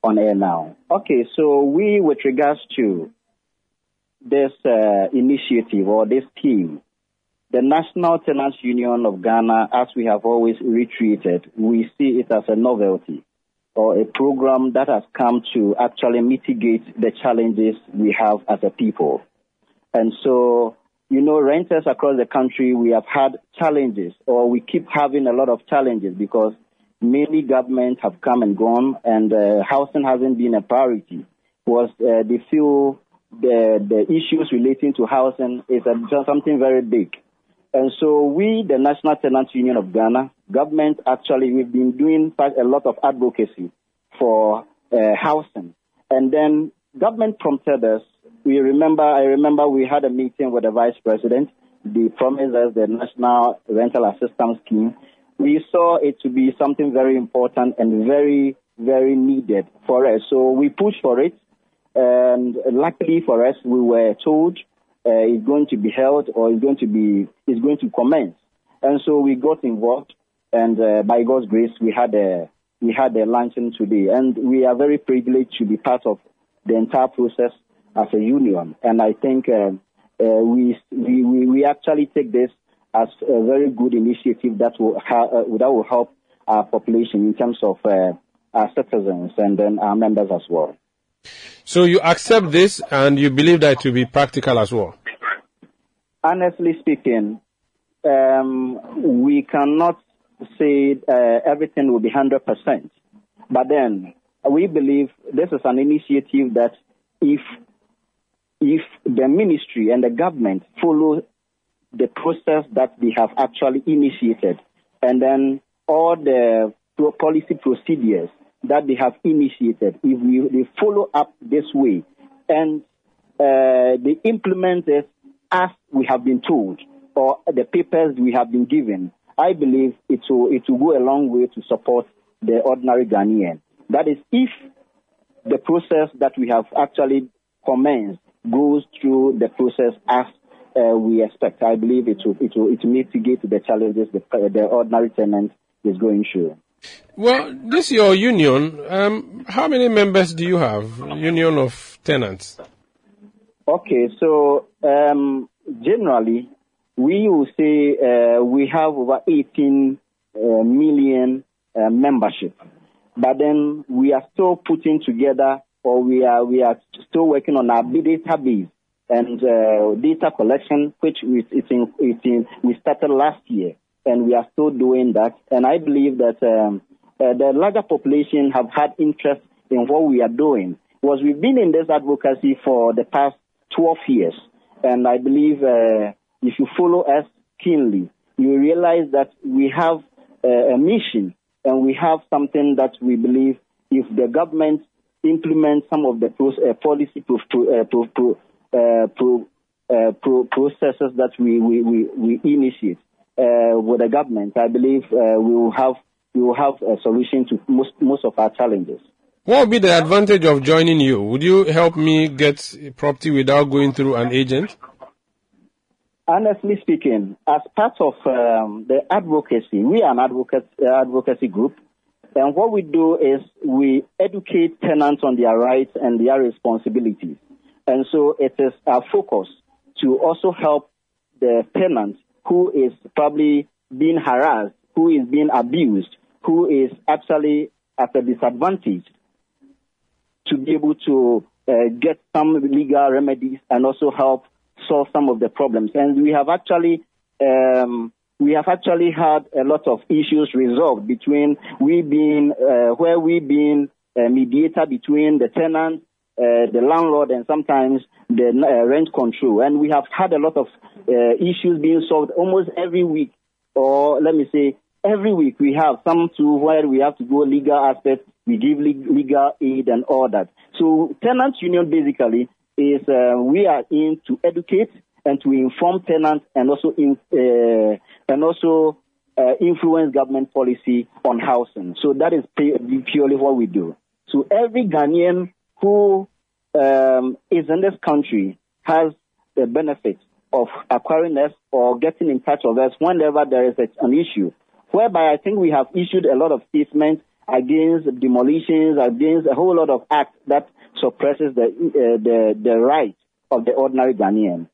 on air now. Okay, so we, with regards to this uh, initiative or this team, the National Tenants Union of Ghana, as we have always retreated, we see it as a novelty or a program that has come to actually mitigate the challenges we have as a people. And so, you know, renters across the country, we have had challenges or we keep having a lot of challenges because many governments have come and gone and uh, housing hasn't been a priority. Was uh, they feel the, the issues relating to housing is a, something very big. And so we, the National Tenants Union of Ghana, government actually, we've been doing quite a lot of advocacy for uh, housing. And then government prompted us. We remember, I remember we had a meeting with the vice president. They promised us the National Rental Assistance Scheme. We saw it to be something very important and very, very needed for us. So we pushed for it. And luckily for us, we were told uh, is going to be held or it's going to be is going to commence. And so we got involved, and uh, by God's grace, we had a we had a launching today, and we are very privileged to be part of the entire process as a union. And I think uh, uh we, we we actually take this as a very good initiative that will ha- uh, that will help our population in terms of uh, our citizens and then our members as well. So you accept this and you believe that it will be practical as well? Honestly speaking, um, we cannot say uh, everything will be 100%. But then we believe this is an initiative that if if the ministry and the government follow the process that they have actually initiated, and then all the policy procedures that they have initiated, if we, they follow up this way and uh, they implement it as we have been told or the papers we have been given, I believe it will, it will go a long way to support the ordinary Ghanaian. That is, if the process that we have actually commenced goes through the process as uh, we expect, I believe it will, it will, it will mitigate the challenges the, the ordinary tenant is going through. Well, this your union. Um, how many members do you have? Union of tenants. Okay, so um, generally we will say uh, we have over 18 uh, million uh, membership, but then we are still putting together, or we are we are still working on our database and uh, data collection, which in, in, we started last year and we are still doing that. And I believe that um, uh, the larger population have had interest in what we are doing. Was we've been in this advocacy for the past 12 years, and I believe uh, if you follow us keenly, you realize that we have uh, a mission and we have something that we believe if the government implements some of the pro- uh, policy pro- pro- uh, processes that we, we, we, we initiate, uh, with the government, I believe uh, we will have we will have a solution to most most of our challenges. What would be the advantage of joining you? Would you help me get property without going through an agent? Honestly speaking, as part of um, the advocacy, we are an advocate, uh, advocacy group, and what we do is we educate tenants on their rights and their responsibilities. And so it is our focus to also help the tenant who is probably being harassed, who is being abused, who is actually at a disadvantage to be able to uh, get some legal remedies and also help solve some of the problems. And we have actually um, we have actually had a lot of issues resolved between we being uh, where we being a mediator between the tenant uh, the landlord and sometimes the uh, rent control. And we have had a lot of uh, issues being solved almost every week, or let me say, every week we have some to where we have to go legal aspect, we give legal aid and all that. So tenants union basically is uh, we are in to educate and to inform tenants and also in, uh, and also influence government policy on housing. So that is purely what we do. So every Ghanaian who um, is in this country has the benefit of acquiring us or getting in touch with us whenever there is an issue. Whereby I think we have issued a lot of statements against demolitions, against a whole lot of acts that suppresses the uh, the the right of the ordinary Ghanaian.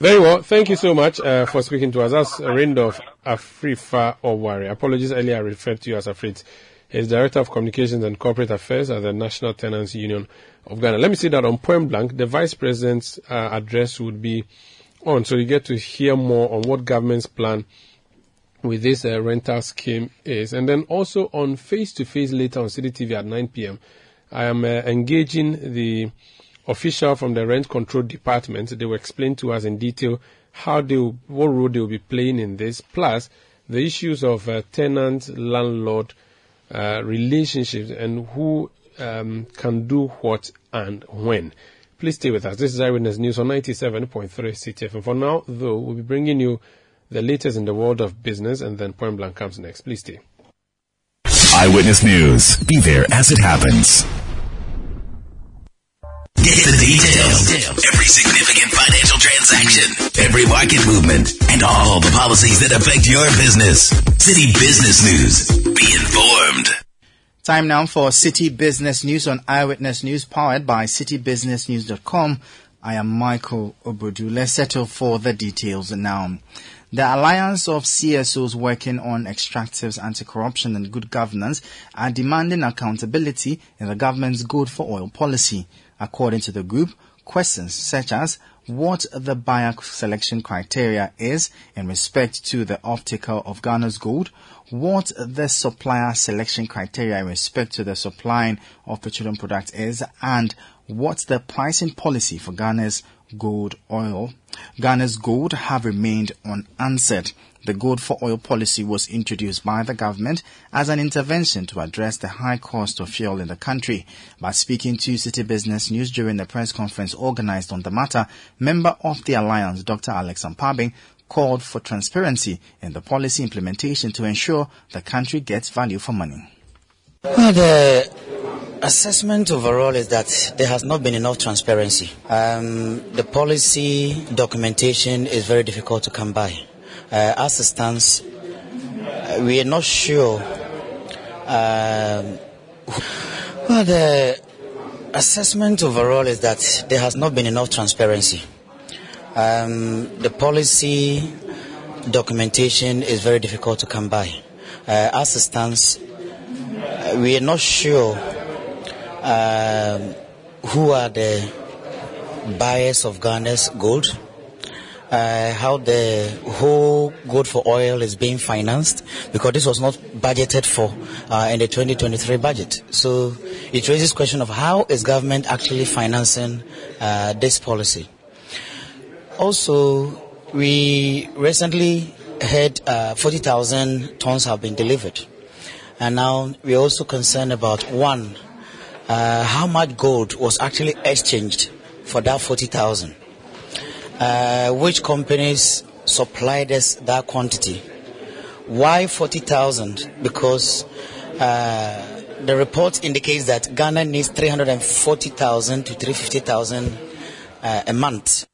Very well. Thank you so much uh, for speaking to us. That's Afrifa Owari. Apologies earlier, I referred to you as Afrit. He's Director of Communications and Corporate Affairs at the National Tenants Union of Ghana. Let me say that on point blank, the Vice President's uh, address would be on, so you get to hear more on what government's plan with this uh, rental scheme is. And then also on face to face later on Citi TV at 9 p.m., I am uh, engaging the official from the rent control department. They will explain to us in detail how they, will, what role they will be playing in this, plus the issues of uh, tenant landlord uh, relationships and who um, can do what and when. Please stay with us. This is Eyewitness News on 97.3 Citi FM. And for now, though, we'll be bringing you the latest in the world of business, and then Point Blank comes next. Please stay. Eyewitness News. Be there as it happens. Get the details. Every significant financial transaction, every market movement, and all the policies that affect your business. Citi Business News. Be informed. Time now for Citi Business News on Eyewitness News, powered by citibusinessnews.com. I am Michael Obodu. Let's settle for the details now. The Alliance of CSOs working on extractives, anti-corruption and good governance are demanding accountability in the government's gold for oil policy. According to the group, questions such as what the buyer selection criteria is in respect to the off-taker of Ghana's gold, what the supplier selection criteria in respect to the supplying of petroleum products is, and what the pricing policy for Ghana's gold oil. Ghana's gold have remained unanswered. The gold for oil policy was introduced by the government as an intervention to address the high cost of fuel in the country. By speaking to Citi Business News during the press conference organized on the matter, member of the alliance, Dr. Alex Ampabing, called for transparency in the policy implementation to ensure the country gets value for money. Well, the assessment overall is that there has not been enough transparency. Um, the policy documentation is very difficult to come by. Uh, as it stands, uh, we are not sure. Um, well, the assessment overall is that there has not been enough transparency. Um, the policy documentation is very difficult to come by. Uh, as it stands, we are not sure um, who are the buyers of Ghana's gold, uh, how the whole gold for oil is being financed, because this was not budgeted for uh, in the 2023 budget. So it raises question of how is government actually financing uh, this policy. Also, we recently heard uh, 40,000 tons have been delivered. And now we're also concerned about one, uh, how much gold was actually exchanged for that 40,000. Uh, which companies supplied us that quantity? Why 40,000? Because uh, the report indicates that Ghana needs 340,000 to 350,000 uh, a month.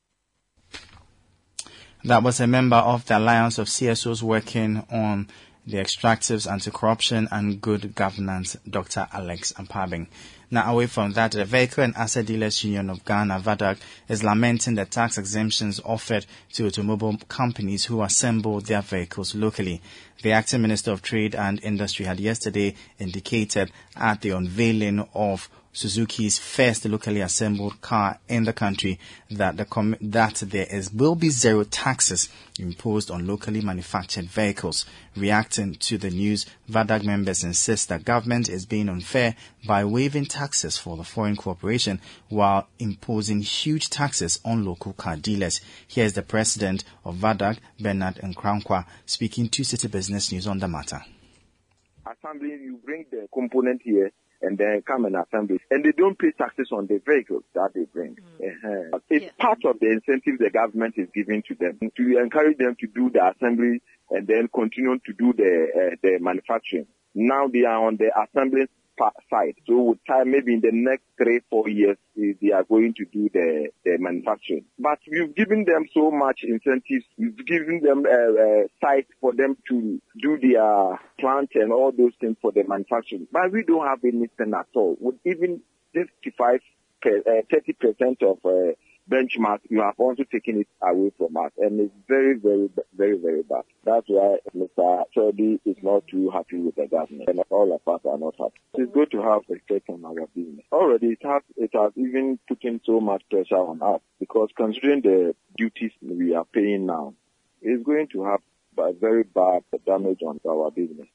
That was a member of the Alliance of CSOs working on the extractives, anti-corruption and good governance, Dr. Alex Ampabing. Now, away from that, the Vehicle and Asset Dealers Union of Ghana, VADUG, is lamenting the tax exemptions offered to automobile companies who assemble their vehicles locally. The acting Minister of Trade and Industry had yesterday indicated at the unveiling of Suzuki's first locally assembled car in the country that the com- that there is will be zero taxes imposed on locally manufactured vehicles. Reacting to the news, VADUG members insist that government is being unfair by waiving taxes for the foreign corporation while imposing huge taxes on local car dealers. Here is the president of VADUG, Bernard Nkrankwa, speaking to Citi Business News on the matter. As assembling, you bring the component here and then come and assemble. And they don't pay taxes on the vehicles that they bring. Uh-huh. It's part of the incentive the government is giving to them to encourage them to do the assembly and then continue to do the uh, the manufacturing. Now they are on the assembly side. So with time, maybe in the next three, four years, they are going to do the, the manufacturing. But we've given them so much incentives. We've given them a, a site for them to do their plant and all those things for the manufacturing. But we don't have anything at all. With even 55, per, uh, 30% of uh, benchmark, you have also taken it away from us. And it's very, very, very, very bad. That's why Mr. Chodi is not too happy with the government. And all of us are not happy. It's good to have respect on our business. Already it has, it has even put in so much pressure on us because considering the duties we are paying now, it's going to have a very bad damage on our business.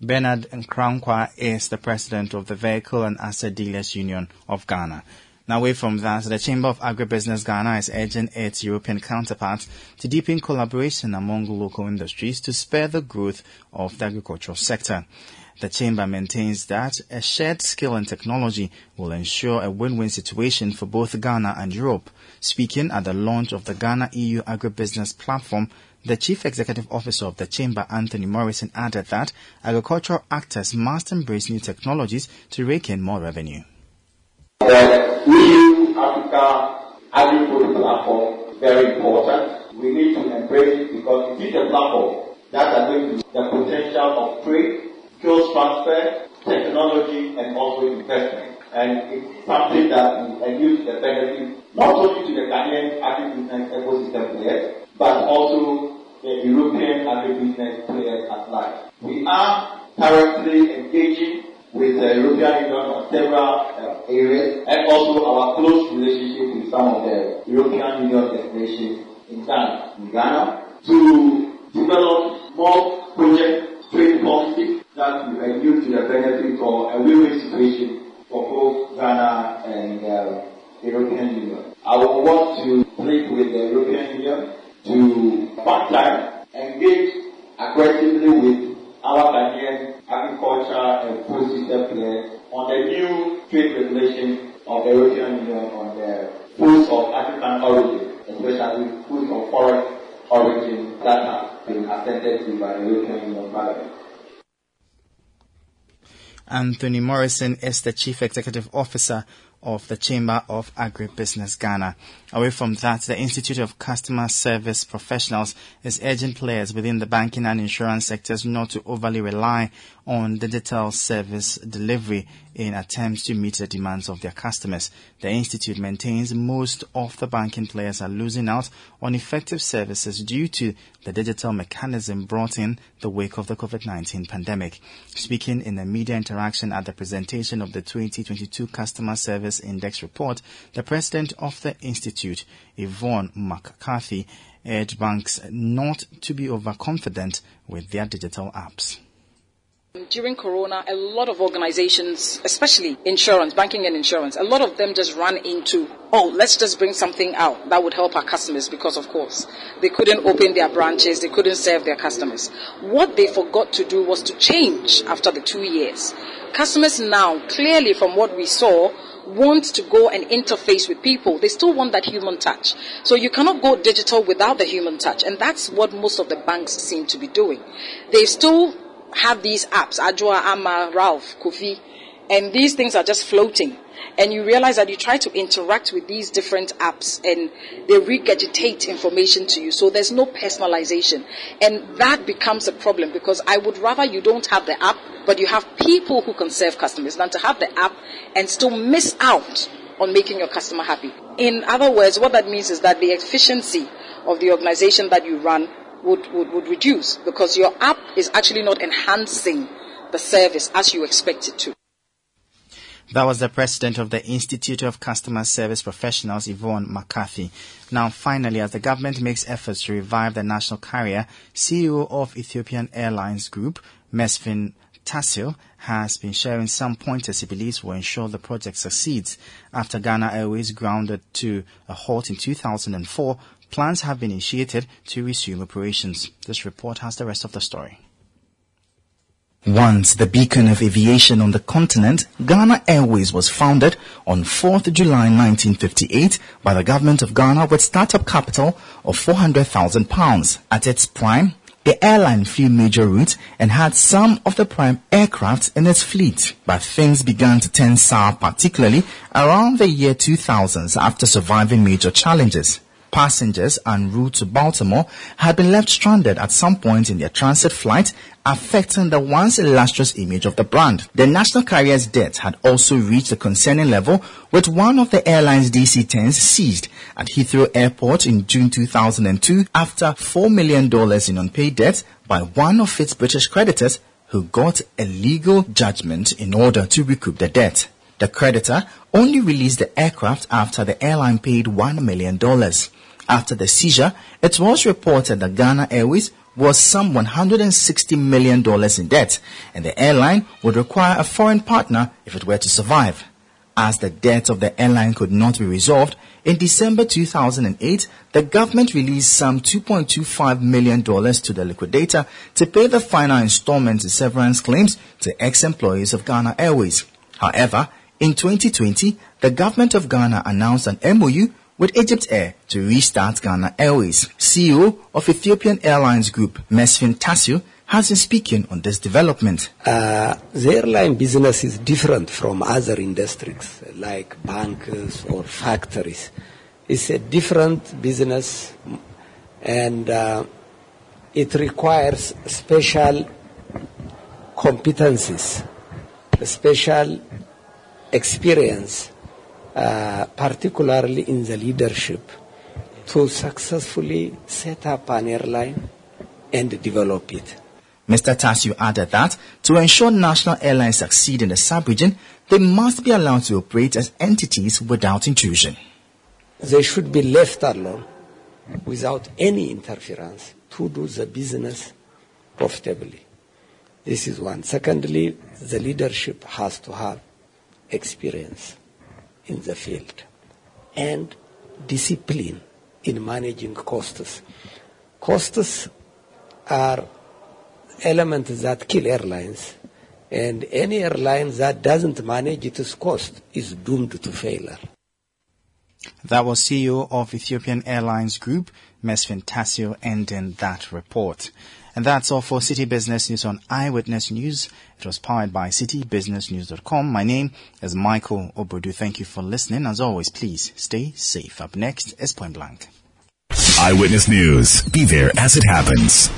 Bernard Nkrankwa is the president of the Vehicle and Asset Dealers Union of Ghana. Now, away from that, the Chamber of Agribusiness Ghana is urging its European counterparts to deepen collaboration among local industries to spur the growth of the agricultural sector. The Chamber maintains that a shared skill and technology will ensure a win-win situation for both Ghana and Europe. Speaking at the launch of the Ghana EU Agribusiness Platform, the Chief Executive Officer of the Chamber, Anthony Morrison, added that agricultural actors must embrace new technologies to rake in more revenue. EU Africa Agri-Food Platform very important. We need to embrace it because it is a platform that are going to the potential of trade, skills transfer, technology, and also investment. And it's something that will induce the benefit not only to the Ghanaian agribusiness ecosystem players, but also the European agribusiness players at large. We are currently engaging with the European Union on several uh, areas and also our close relationship with some of the European Union destinations in Ghana, in Ghana to develop more project trade policy that will reduce to the benefit of a win-win situation for both Ghana and uh, European Union. I would want to plead with the European Union to part time engage aggressively with our Ghanaian agriculture and food system players on the new trade regulation of the European Union on the foods of African origin, especially foods of foreign origin that have been attended to by the European Union Parliament. Anthony Morrison is the Chief Executive Officer of the Chamber of Agribusiness Ghana. Away from that, the Institute of Customer Service Professionals is urging players within the banking and insurance sectors not to overly rely on digital service delivery in attempts to meet the demands of their customers. The institute maintains most of the banking players are losing out on effective services due to the digital mechanism brought in the wake of the COVID-19 pandemic. Speaking in a media interaction at the presentation of the 2022 Customer Service Index report, the president of the institute, Yvonne McCarthy, urged banks not to be overconfident with their digital apps. During Corona, a lot of organizations, especially insurance, banking and insurance, a lot of them just ran into, oh, let's just bring something out that would help our customers because, of course, they couldn't open their branches, they couldn't serve their customers. What they forgot to do was to change after the two years. Customers now, clearly from what we saw, want to go and interface with people. They still want that human touch. So you cannot go digital without the human touch. And that's what most of the banks seem to be doing. They still have these apps, Ajua, Ama, Ralph, Kofi, and these things are just floating. And you realize that you try to interact with these different apps and they regurgitate information to you. So there's no personalization. And that becomes a problem because I would rather you don't have the app, but you have people who can serve customers than to have the app and still miss out on making your customer happy. In other words, what that means is that the efficiency of the organization that you run would, would, would reduce because your app is actually not enhancing the service as you expect it to. That was the president of the Institute of Customer Service Professionals, Yvonne McCarthy. Now, finally, as the government makes efforts to revive the national carrier, CEO of Ethiopian Airlines Group, Mesfin Tasew, has been sharing some pointers he believes will ensure the project succeeds. After Ghana Airways grounded to a halt in 2004, plans have been initiated to resume operations. This report has the rest of the story. Once the beacon of aviation on the continent, Ghana Airways was founded on 4th July 1958 by the government of Ghana with startup capital of 400,000 pounds. At its prime, the airline flew major routes and had some of the prime aircraft in its fleet. But things began to turn sour particularly around the year 2000s after surviving major challenges passengers en route to Baltimore had been left stranded at some point in their transit flight, affecting the once illustrious image of the brand. The national carrier's debt had also reached a concerning level with one of the airline's DC-10s seized at Heathrow Airport in June 2002 after $4 million in unpaid debt by one of its British creditors who got a legal judgment in order to recoup the debt. The creditor only released the aircraft after the airline paid $1 million. After the seizure, it was reported that Ghana Airways was some $160 million in debt, and the airline would require a foreign partner if it were to survive. As the debt of the airline could not be resolved, in December 2008, the government released some $2.25 million to the liquidator to pay the final installment in severance claims to ex-employees of Ghana Airways. However, in 2020, the government of Ghana announced an MOU with Egypt Air to restart Ghana Airways. CEO of Ethiopian Airlines Group, Mesfin Tasew, has been speaking on this development. Uh, the airline business is different from other industries like banks or factories. It's a different business and uh, it requires special competencies, special experience uh, particularly in the leadership, to successfully set up an airline and develop it. Mr. Tasew added that to ensure national airlines succeed in the sub-region, they must be allowed to operate as entities without intrusion. They should be left alone without any interference to do the business profitably. This is one. Secondly, the leadership has to have experience in the field and discipline in managing costs. Costs are elements that kill airlines and any airline that doesn't manage its cost is doomed to failure. That was CEO of Ethiopian Airlines Group, Mesfin Tasew, ending that report. And that's all for Citi Business News on Eyewitness News. It was powered by citibusinessnews.com. My name is Michael Obodu. Thank you for listening. As always, please stay safe. Up next is Point Blank. Eyewitness News. Be there as it happens.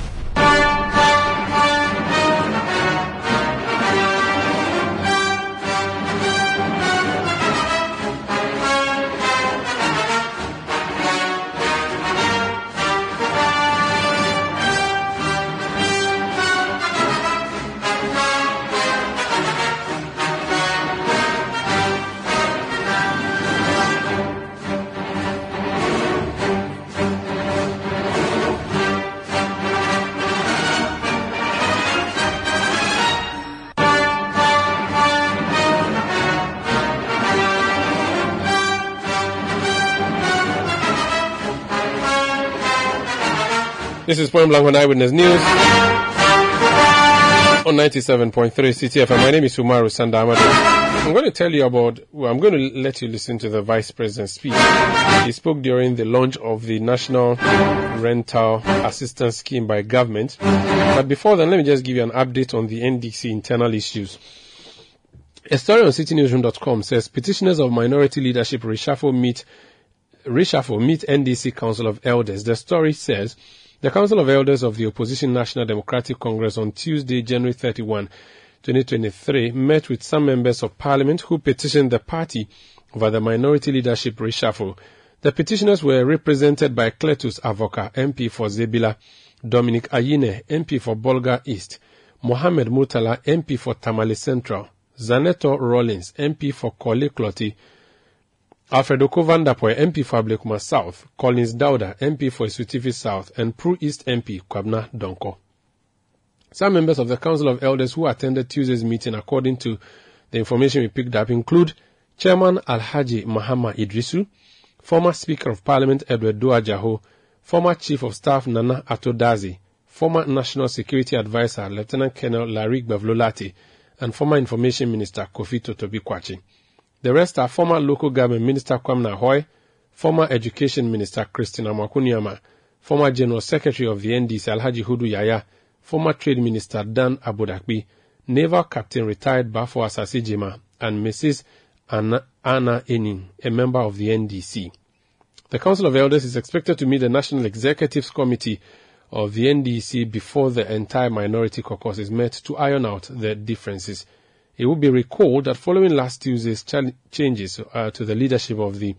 This is Point Blank on Eyewitness News on 97.3 Citi FM. My name is Umaru Sanda Amadu. I'm going to tell you about, well, I'm going to let you listen to the Vice President's speech. He spoke during the launch of the National Rental Assistance Scheme by government. But before then, let me just give you an update on the NDC internal issues. A story on citinewsroom.com says petitioners of minority leadership reshuffle meet reshuffle meet NDC Council of Elders. The story says the Council of Elders of the Opposition National Democratic Congress on Tuesday, January 31, 2023, met with some members of parliament who petitioned the party over the minority leadership reshuffle. The petitioners were represented by Cletus Avoka, MP for Zebilla, Dominic Ayine, MP for Bolga East, Mohamed Murtala, MP for Tamale Central, Zanetor Rawlings, MP for Korle Klottey, Alfred Okoe Vanderpuije, MP for Ablekuma South, Collins Dauda, MP for Asutifi South, and Pru East MP Kwabena Donkor. Some members of the Council of Elders who attended Tuesday's meeting, according to the information we picked up, include Chairman Alhaji Mahama Iddrisu, former Speaker of Parliament Edward Doe Adjaho, former Chief of Staff Nana Ato Dadzie, former National Security Advisor Lieutenant Colonel Larry Gbevlo-Lartey, and former Information Minister Kofi Totobi Quakyi. The rest are former Local Government Minister Kwamena Ahwoi, former Education Minister Christina Amoako-Nuamah, former General Secretary of the NDC Alhaji Huudu Yahaya, former Trade Minister Dan Abodakpi, Naval Captain retired Baffour Assasie-Gyimah, and Mrs. Anna, Anna Enin, a member of the NDC. The Council of Elders is expected to meet the National Executives Committee of the NDC before the entire minority caucus is met to iron out the differences. It will be recalled that following last Tuesday's changes uh, to the leadership of the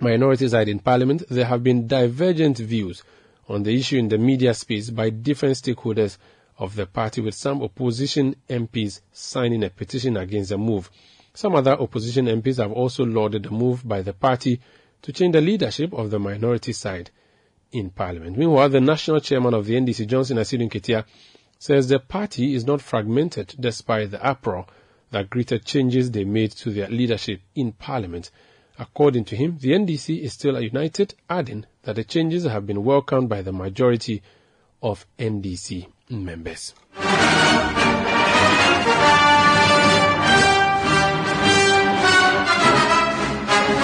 minority side in Parliament, there have been divergent views on the issue in the media space by different stakeholders of the party, with some opposition MPs signing a petition against the move. Some other opposition MPs have also lauded the move by the party to change the leadership of the minority side in Parliament. Meanwhile, the national chairman of the NDC, Johnson Asiedu Nketia, says the party is not fragmented despite the uproar that greeted changes they made to their leadership in Parliament. According to him, the NDC is still united, adding that the changes have been welcomed by the majority of NDC members.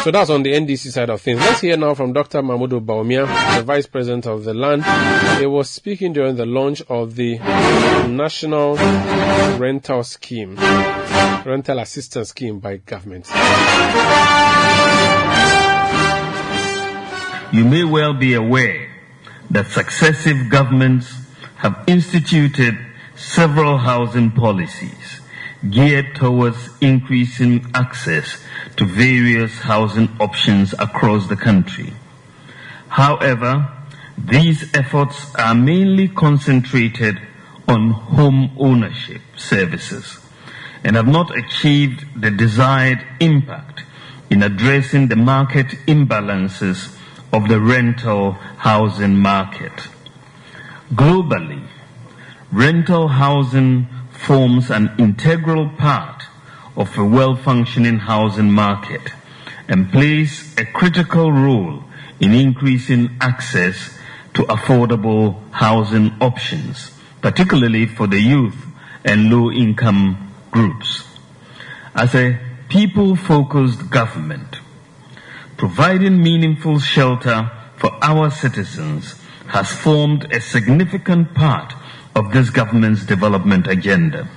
So that's on the NDC side of things. Let's hear now from Dr. Mahmoud Bawumia, the Vice President of the land. He was speaking during the launch of the National Rental Scheme, Rental Assistance Scheme by government. You may well be aware that successive governments have instituted several housing policies geared towards increasing access to various housing options across the country. However, these efforts are mainly concentrated on home ownership services and have not achieved the desired impact in addressing the market imbalances of the rental housing market. Globally, rental housing forms an integral part of a well-functioning housing market and plays a critical role in increasing access to affordable housing options, particularly for the youth and low-income groups. As a people-focused government, providing meaningful shelter for our citizens has formed a significant part of this government's development agenda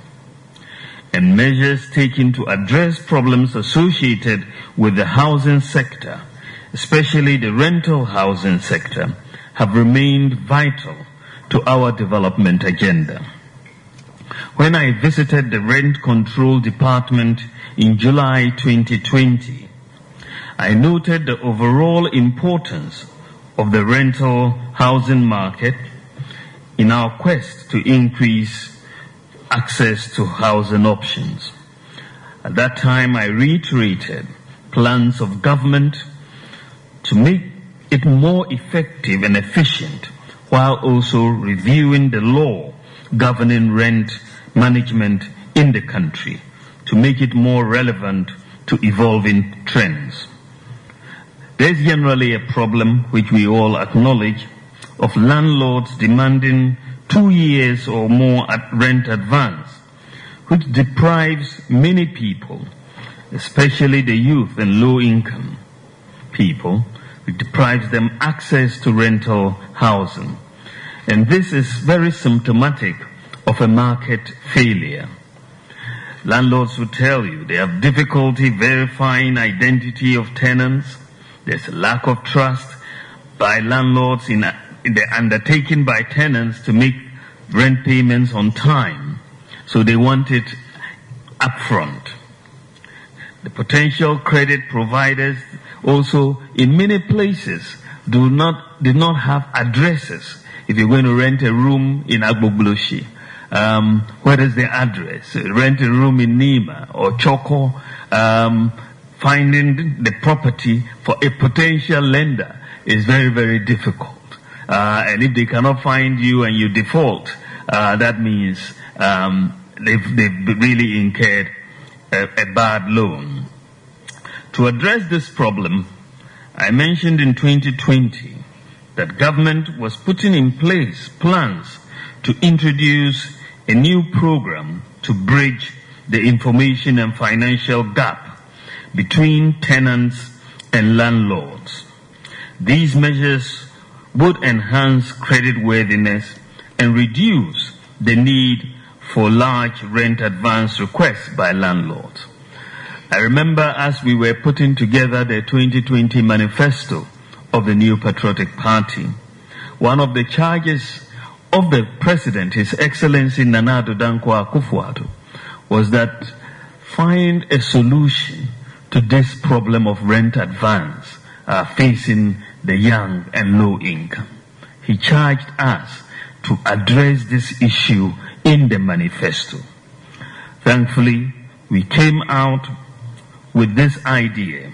and measures taken to address problems associated with the housing sector, especially the rental housing sector, have remained vital to our development agenda. When I visited the Rent Control Department in July 2020, I noted the overall importance of the rental housing market in our quest to increase access to housing options. At that time, I reiterated plans of government to make it more effective and efficient while also reviewing the law governing rent management in the country to make it more relevant to evolving trends. There's generally a problem which we all acknowledge of landlords demanding two years or more at rent advance, which deprives many people, especially the youth and low income people, it deprives them access to rental housing. And this is very symptomatic of a market failure. Landlords will tell you they have difficulty verifying identity of tenants. There's a lack of trust by landlords in the undertaken by tenants to make rent payments on time. So they want it upfront. The potential credit providers also in many places do not, did not have addresses. If you're going to rent a room in Agbogbloshie, um, what is the address? Rent a room in Nima or Chorkor, um, finding the property for a potential lender is very, very difficult. Uh, and if they cannot find you and you default, uh, that means um, they've, they've really incurred a, a bad loan. To address this problem, I mentioned in 2020 that government was putting in place plans to introduce a new program to bridge the information and financial gap between tenants and landlords. These measures would enhance creditworthiness and reduce the need for large rent advance requests by landlords. I remember as we were putting together the 2020 manifesto of the New Patriotic Party, one of the charges of the President, His Excellency Nana Addo Dankwa Akufo-Addo, was that find a solution to this problem of rent advance uh, facing the young and low income. He charged us to address this issue in the manifesto. Thankfully, we came out with this idea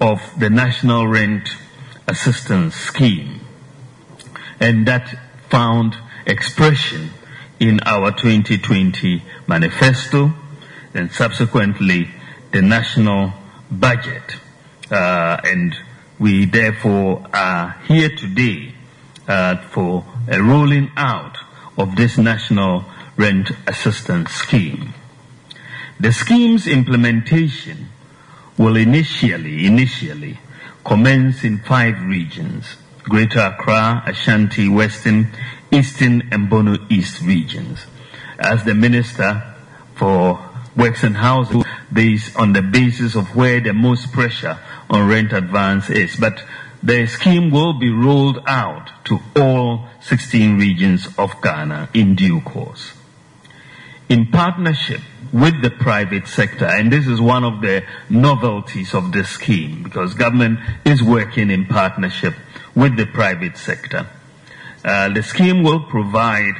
of the National Rent Assistance Scheme, and that found expression in our 2020 manifesto and subsequently the national budget. Uh, and we therefore are here today uh, for a rolling out of this national rent assistance scheme. The scheme's implementation will initially, initially commence in five regions, Greater Accra, Ashanti, Western, Eastern, and Bono East regions. As the Minister for Works and Housing, based on the basis of where the most pressure on rent advance is. But the scheme will be rolled out to all 16 regions of Ghana in due course. In partnership with the private sector, and this is one of the novelties of the scheme because government is working in partnership with the private sector. Uh, the scheme will provide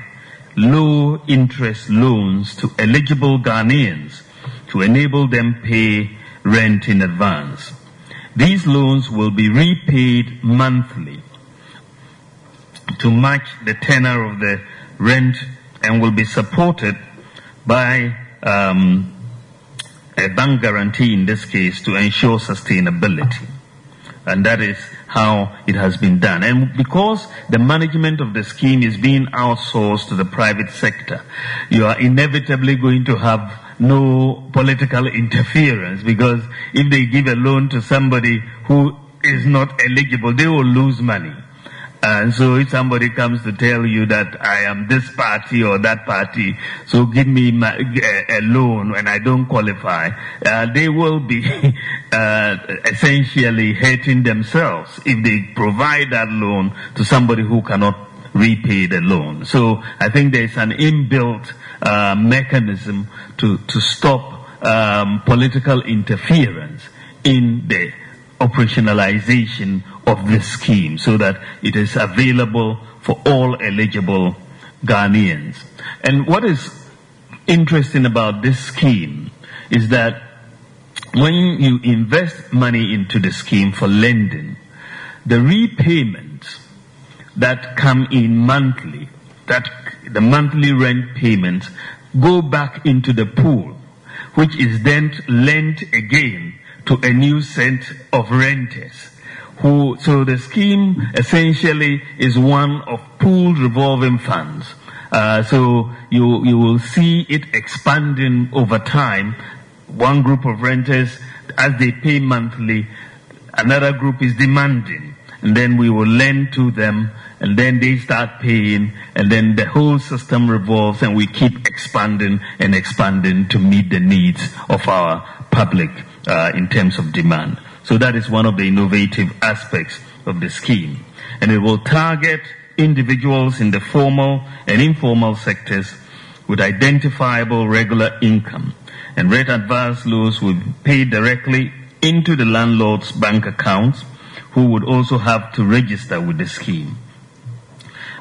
low interest loans to eligible Ghanaians to enable them pay rent in advance. These loans will be repaid monthly to match the tenor of the rent and will be supported by um, a bank guarantee in this case to ensure sustainability. And that is how it has been done. And because the management of the scheme is being outsourced to the private sector, you are inevitably going to have no political interference because if they give a loan to somebody who is not eligible, they will lose money. And so if somebody comes to tell you that I am this party or that party, so give me my, a, loan and I don't qualify, uh, they will be uh, essentially hurting themselves if they provide that loan to somebody who cannot repay the loan. So I think there's an inbuilt uh, mechanism to, to stop um, political interference in the operationalization of this scheme so that it is available for all eligible Ghanaians. And what is interesting about this scheme is that when you invest money into the scheme for lending, the repayments that come in monthly, that the monthly rent payments go back into the pool, which is then lent again to a new set of renters. Who, so the scheme essentially is one of pooled revolving funds. Uh, so you you will see it expanding over time. One group of renters, as they pay monthly, another group is demanding, and then we will lend to them, and then they start paying, and then the whole system revolves, and we keep expanding and expanding to meet the needs of our public uh, in terms of demand. So that is one of the innovative aspects of the scheme. And it will target individuals in the formal and informal sectors with identifiable regular income. And rent advance loans will be paid directly into the landlord's bank accounts, who would also have to register with the scheme.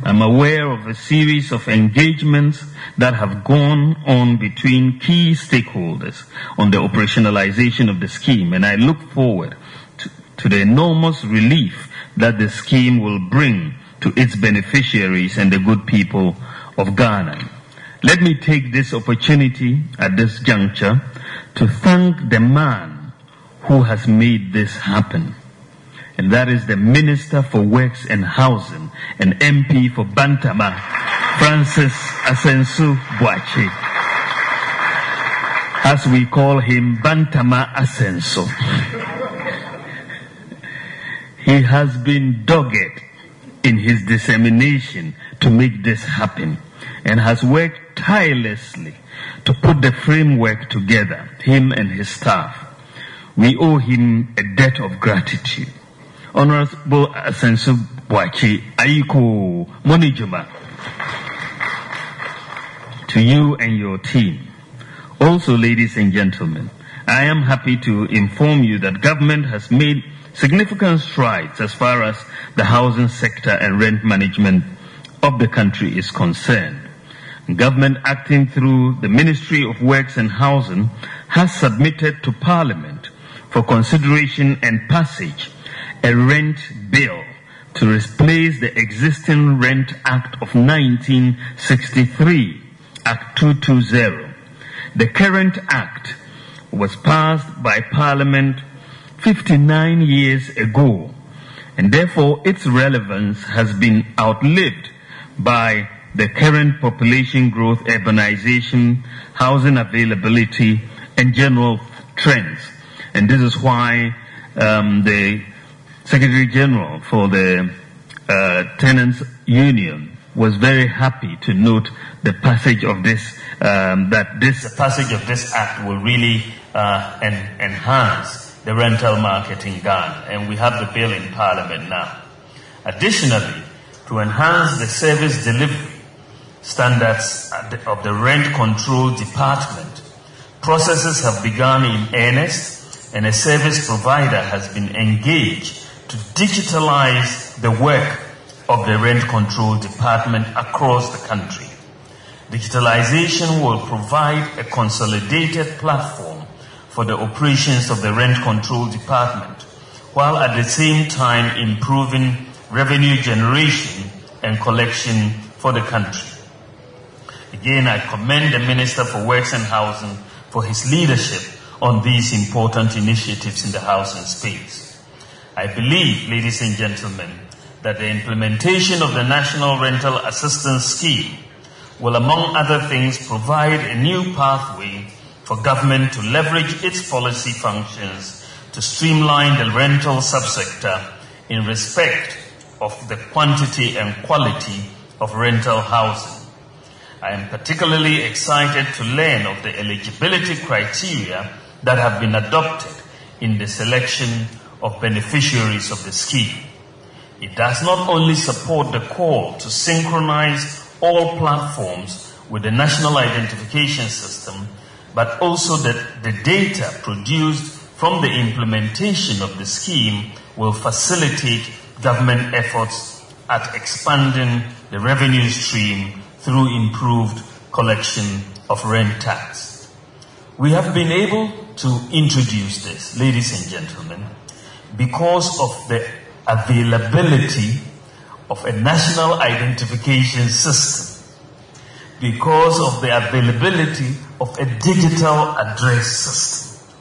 I'm aware of a series of engagements that have gone on between key stakeholders on the operationalization of the scheme, and I look forward to, to the enormous relief that the scheme will bring to its beneficiaries and the good people of Ghana. Let me take this opportunity at this juncture to thank the man who has made this happen. And that is the Minister for Works and Housing and MP for Bantama, Francis Asensu Boache. As we call him, Bantama Asenso. he has been dogged in his dissemination to make this happen and has worked tirelessly to put the framework together, him and his staff. We owe him a debt of gratitude. Honorable Asensu Boachi Aiko Monijuma, to you and your team. Also, ladies and gentlemen, I am happy to inform you that government has made significant strides as far as the housing sector and rent management of the country is concerned. Government acting through the Ministry of Works and Housing has submitted to Parliament for consideration and passage a rent bill to replace the existing Rent Act of 1963, Act 220. The current act was passed by Parliament 59 years ago, and therefore its relevance has been outlived by the current population growth, urbanization, housing availability, and general trends. And this is why um, the Secretary General for the uh, Tenants Union was very happy to note the passage of this, um, that this the passage of this act will really uh, en- enhance the rental market in Ghana, and we have the bill in Parliament now. Additionally, to enhance the service delivery standards of the Rent Control Department, processes have begun in earnest, and a service provider has been engaged to digitalize the work of the Rent Control Department across the country. Digitalization will provide a consolidated platform for the operations of the Rent Control Department, while at the same time improving revenue generation and collection for the country. Again, I commend the Minister for Works and Housing for his leadership on these important initiatives in the housing space. I believe, ladies and gentlemen, that the implementation of the National Rental Assistance Scheme will, among other things, provide a new pathway for government to leverage its policy functions to streamline the rental subsector in respect of the quantity and quality of rental housing. I am particularly excited to learn of the eligibility criteria that have been adopted in the selection of beneficiaries of the scheme. It does not only support the call to synchronize all platforms with the national identification system, but also that the data produced from the implementation of the scheme will facilitate government efforts at expanding the revenue stream through improved collection of rent tax. We have been able to introduce this, ladies and gentlemen, because of the availability of a national identification system, because of the availability of a digital address system,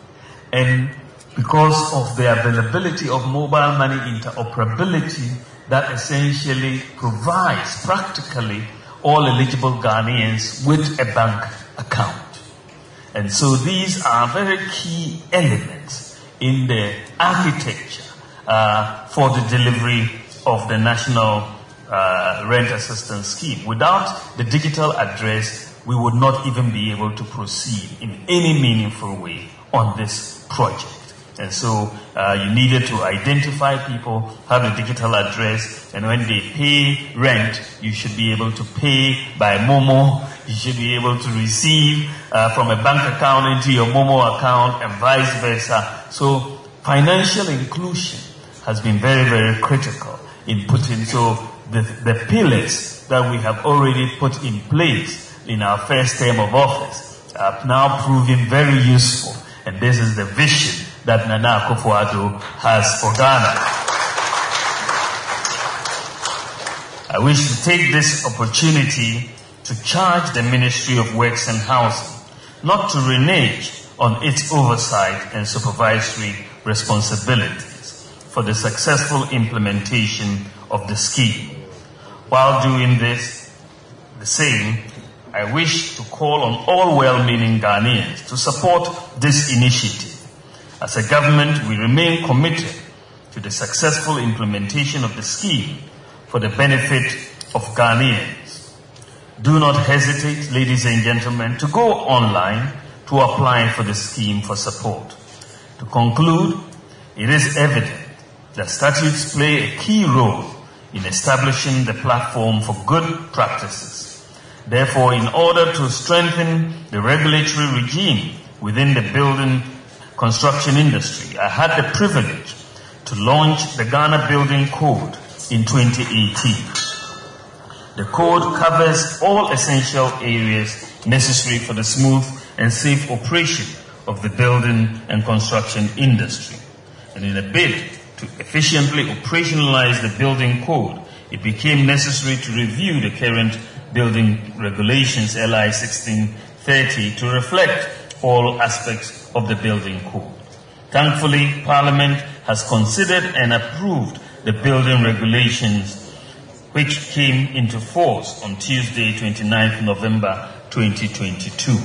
and because of the availability of mobile money interoperability that essentially provides practically all eligible Ghanaians with a bank account. And so these are very key elements in the architecture uh, for the delivery of the National uh, Rent Assistance Scheme. Without the digital address, we would not even be able to proceed in any meaningful way on this project. And so uh, you needed to identify people, have a digital address, and when they pay rent, you should be able to pay by Momo. You should be able to receive uh, from a bank account into your Momo account and vice versa. So financial inclusion has been very, very critical in putting, so the, the pillars that we have already put in place in our first term of office are now proving very useful. And this is the vision that Nana Akufo-Addo has for Ghana. I wish to take this opportunity to charge the Ministry of Works and Housing not to renege on its oversight and supervisory responsibilities. for the successful implementation of the scheme. While doing this, the same, I wish to call on all well-meaning Ghanaians to support this initiative. As a government, we remain committed to the successful implementation of the scheme for the benefit of Ghanaians. Do not hesitate, ladies and gentlemen, to go online to apply for the scheme for support. To conclude, it is evident that statutes play a key role in establishing the platform for good practices. Therefore, in order to strengthen the regulatory regime within the building construction industry, I had the privilege to launch the Ghana Building Code in 2018. The code covers all essential areas necessary for the smooth and safe operation of the building and construction industry. And in a bid to efficiently operationalize the building code, it became necessary to review the current building regulations LI 1630 to reflect all aspects of the building code. Thankfully, Parliament has considered and approved the building regulations which came into force on Tuesday, 29th November 2022.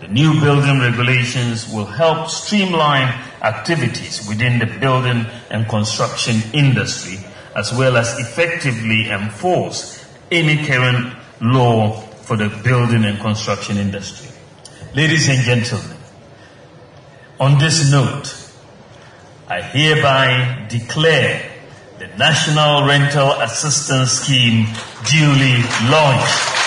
The new building regulations will help streamline activities within the building and construction industry as well as effectively enforce any current law for the building and construction industry. Ladies and gentlemen, on this note, I hereby declare the National Rental Assistance Scheme duly launched.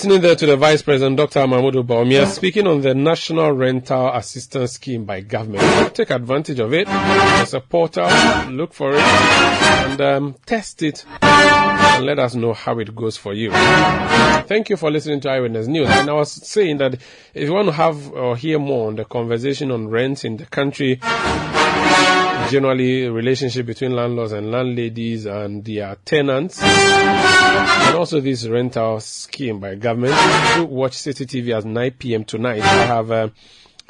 Listening there to the Vice President, Dr. Mahmoud Bawumia, speaking on the National Rental Assistance Scheme by government. Take advantage of it. There's a portal. Look for it and um, test it and let us know how it goes for you. Thank you for listening to Eyewitness News. And I was saying that if you want to have or hear more on the conversation on rent in the country, generally relationship between landlords and landladies and their tenants, and also this rental scheme by government. Watch Citi TV at 9 p.m. tonight. I have uh,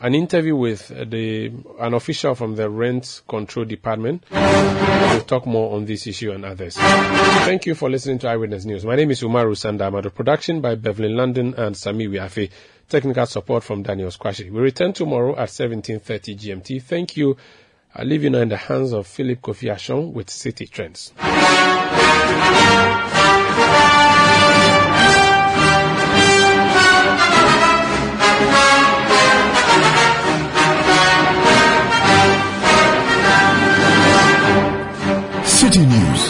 an interview with the an official from the Rent Control Department. We'll talk more on this issue and others. Thank you for listening to Eyewitness News. My name is Umaru Sandama. production by Beverly London and Sami Wiafe. Technical support from Daniel Squashi. We return tomorrow at 17:30 GMT. Thank you. I leave you now in the hands of Philip Kofi Ashon with Citi Trends. City News.